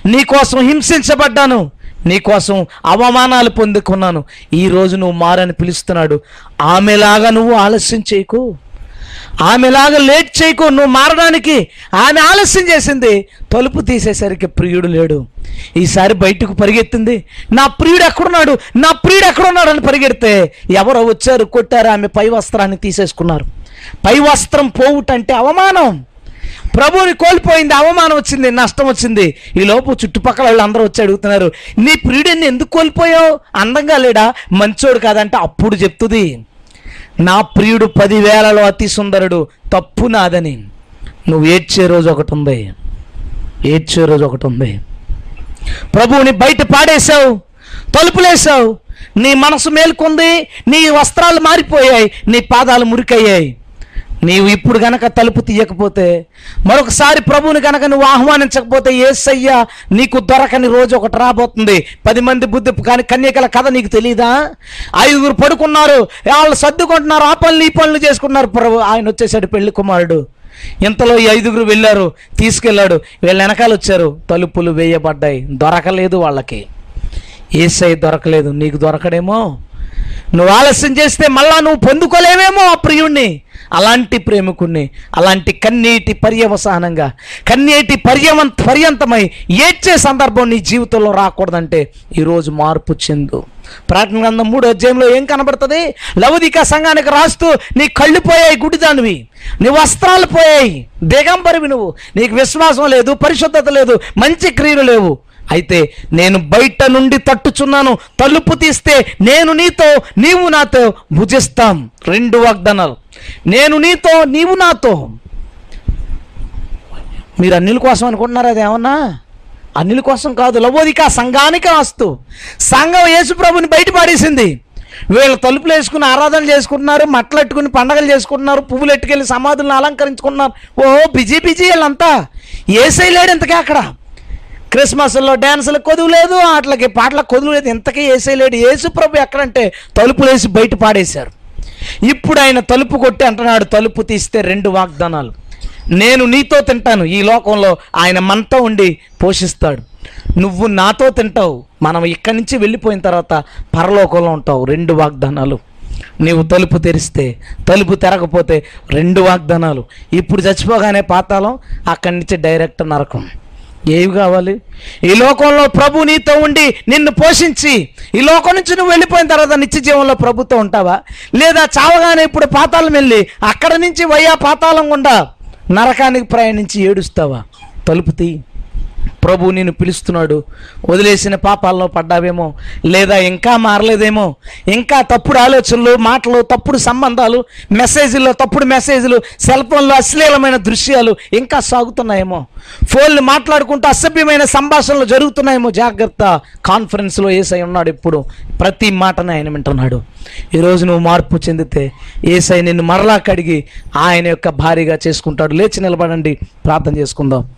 నీకోసం హింసించబడ్డాను. నీకోసం అవమానాలు పొందుకున్నాను. ఈ రోజు నువ్వు మారని పిలుస్తున్నాడు. ఆమెలాగా నువ్వు ఆలస్యం చేయకు. ఆమెలాగా లేట్ చేయకు నువ్వు మారడానికి ఆమె ఆలస్యం చేసింది. తలుపు తీసేసరికి ప్రియుడు లేడు. ఈసారి బయటకు పరిగెత్తింది. నా ప్రియుడు ఎక్కడున్నాడు? నా ప్రియుడు ఎక్కడున్నాడు అని పరిగెడితే ఎవరో వచ్చారు కొట్టారు ఆమె పై వస్త్రాన్ని తీసేసుకున్నారు. పై వస్త్రం పోవుటంటే అవమానం. ప్రభువుని కోల్పోయింది అవమానం వచ్చింది నష్టం వచ్చింది. ఈ లోపు చుట్టుపక్కల వాళ్ళు అందరూ వచ్చి అడుగుతున్నారు నీ ప్రియుడిని ఎందుకు కోల్పోయావు? అందంగా లేడా? మంచోడు కాదంటే అప్పుడు చెప్తుంది. నా ప్రియుడు పదివేలలో అతి సుందరుడు తప్పు నాదని. నువ్వు ఏడ్చే రోజు ఒకటి ఉంది ఏడ్చే రోజు ఒకటి ఉంది ప్రభువుని బయట పాడేశావు తలుపులేసావు నీ మనసు మేల్కొంది నీ వస్త్రాలు మారిపోయాయి నీ పాదాలు మురికయ్యాయి. నీవు ఇప్పుడు గనక తలుపు తీయకపోతే మరొకసారి ప్రభువుని గనక నువ్వు ఆహ్వానించకపోతే ఏసయ్య నీకు దొరకని రోజు ఒకటి రాబోతుంది. పది మంది బుద్ధి కానీ కన్యకల కథ నీకు తెలియదా ఐదుగురు పడుకున్నారు వాళ్ళు సర్దుకుంటున్నారు ఆ పనులు ఈ పనులు చేసుకున్నారు ప్రభు ఆయన వచ్చేసాడు పెళ్ళి కుమారుడు. ఇంతలో ఈ ఐదుగురు వెళ్ళారు తీసుకెళ్ళాడు. వీళ్ళ వెనకాల వచ్చారు తలుపులు వేయబడ్డాయి. దొరకలేదు వాళ్ళకి. ఏసై దొరకలేదు. నీకు దొరకడేమో? నువ్వు ఆలస్యం చేస్తే మళ్ళా నువ్వు పొందుకోలేవేమో ఆ ప్రియుణ్ణి. అలాంటి ప్రేమికుణ్ణి అలాంటి కన్నీటి పర్యవసానంగా కన్నీటి పర్యవం పర్యంతమై ఏడ్చే సందర్భం నీ జీవితంలో రాకూడదంటే ఈరోజు మార్పు చెందు. ప్రార్థన గ్రంథం మూడు అధ్యాయంలో ఏం కనబడుతుంది? లవదిక సంఘానికి రాస్తూ నీ కళ్ళు పోయాయి గుడిదానివి నీ వస్త్రాలు పోయాయి దిగంబరివి నువ్వు. నీకు విశ్వాసం లేదు పరిశుద్ధత లేదు మంచి క్రియలు లేవు. అయితే నేను బయట నుండి తట్టుచున్నాను. తలుపు తీస్తే నేను నీతో నీవు నాతో భుజిస్తాం. రెండు వాగ్దానాలు. నేను నీతో నీవు నాతో. మీరు అన్నిల కోసం అనుకుంటున్నారా అది ఏమన్నా? అన్నిల కోసం కాదు లవోదిక సంఘానికి వస్తూ సంఘం యేసుప్రభుని బయట పాడేసింది. వీళ్ళు తలుపులు వేసుకుని ఆరాధన చేసుకుంటున్నారు మట్టలెట్టుకుని పండగలు చేసుకుంటున్నారు పువ్వులు ఎట్టుకెళ్ళి సమాధులను అలంకరించుకుంటున్నారు. ఓ బిజీ బిజీ వీళ్ళంతా. ఏసై లేడు ఇంతకే అక్కడ. క్రిస్మస్లో డ్యాన్సులకు కొదువు లేదు వాటికి పాటలకు కొదువు లేదు ఇంతకీ వేసేయలేడు లేడు. యేసు ప్రభు ఎక్కడంటే తలుపులు వేసి బయట పాడేశారు. ఇప్పుడు ఆయన తలుపు కొట్టి అంటున్నాడు తలుపు తీస్తే రెండు వాగ్దానాలు. నేను నీతో తింటాను. ఈ లోకంలో ఆయన మనతో ఉండి పోషిస్తాడు. నువ్వు నాతో తింటావు. మనం ఇక్కడి నుంచి వెళ్ళిపోయిన తర్వాత పరలోకంలో ఉంటావు. రెండు వాగ్దానాలు. నీవు తలుపు తెరిస్తే తలుపు తెరకపోతే రెండు వాగ్దానాలు. ఇప్పుడు చచ్చిపోగానే పాతాళం అక్కడి నుంచి డైరెక్ట్ నరకం. ఏవి కావాలి? ఈ లోకంలో ప్రభు నీతో ఉండి నిన్ను పోషించి ఈ లోకం నుంచి నువ్వు వెళ్ళిపోయిన తర్వాత నిత్య జీవంలో ప్రభుతో ఉంటావా? లేదా చావగానే ఇప్పుడు పాతాళం వెళ్ళి అక్కడ నుంచి వయ్యా పాతాళం గుండా నరకానికి ప్రయాణించి ఏడుస్తావా? తలుపు తీ ప్రభు నేను పిలుస్తున్నాడు. వదిలేసిన పాపాల్లో పడ్డావేమో లేదా ఇంకా మారలేదేమో ఇంకా తప్పుడు ఆలోచనలు మాటలు తప్పుడు సంబంధాలు మెసేజ్లో తప్పుడు మెసేజ్లు సెల్ ఫోన్లో అశ్లీలమైన దృశ్యాలు ఇంకా సాగుతున్నాయేమో. ఫోన్లు మాట్లాడుకుంటూ అసభ్యమైన సంభాషణలు జరుగుతున్నాయేమో. జాగ్రత్త. కాన్ఫరెన్స్లో ఏసై ఉన్నాడు ఇప్పుడు. ప్రతి మాటనే ఆయన వింటున్నాడు. ఈరోజు నువ్వు మార్పు చెందితే ఏసై నిన్ను మరలా కడిగి ఆయన యొక్క భారీగా చేసుకుంటాడు. లేచి నిలబడండి. ప్రార్థన చేసుకుందాం.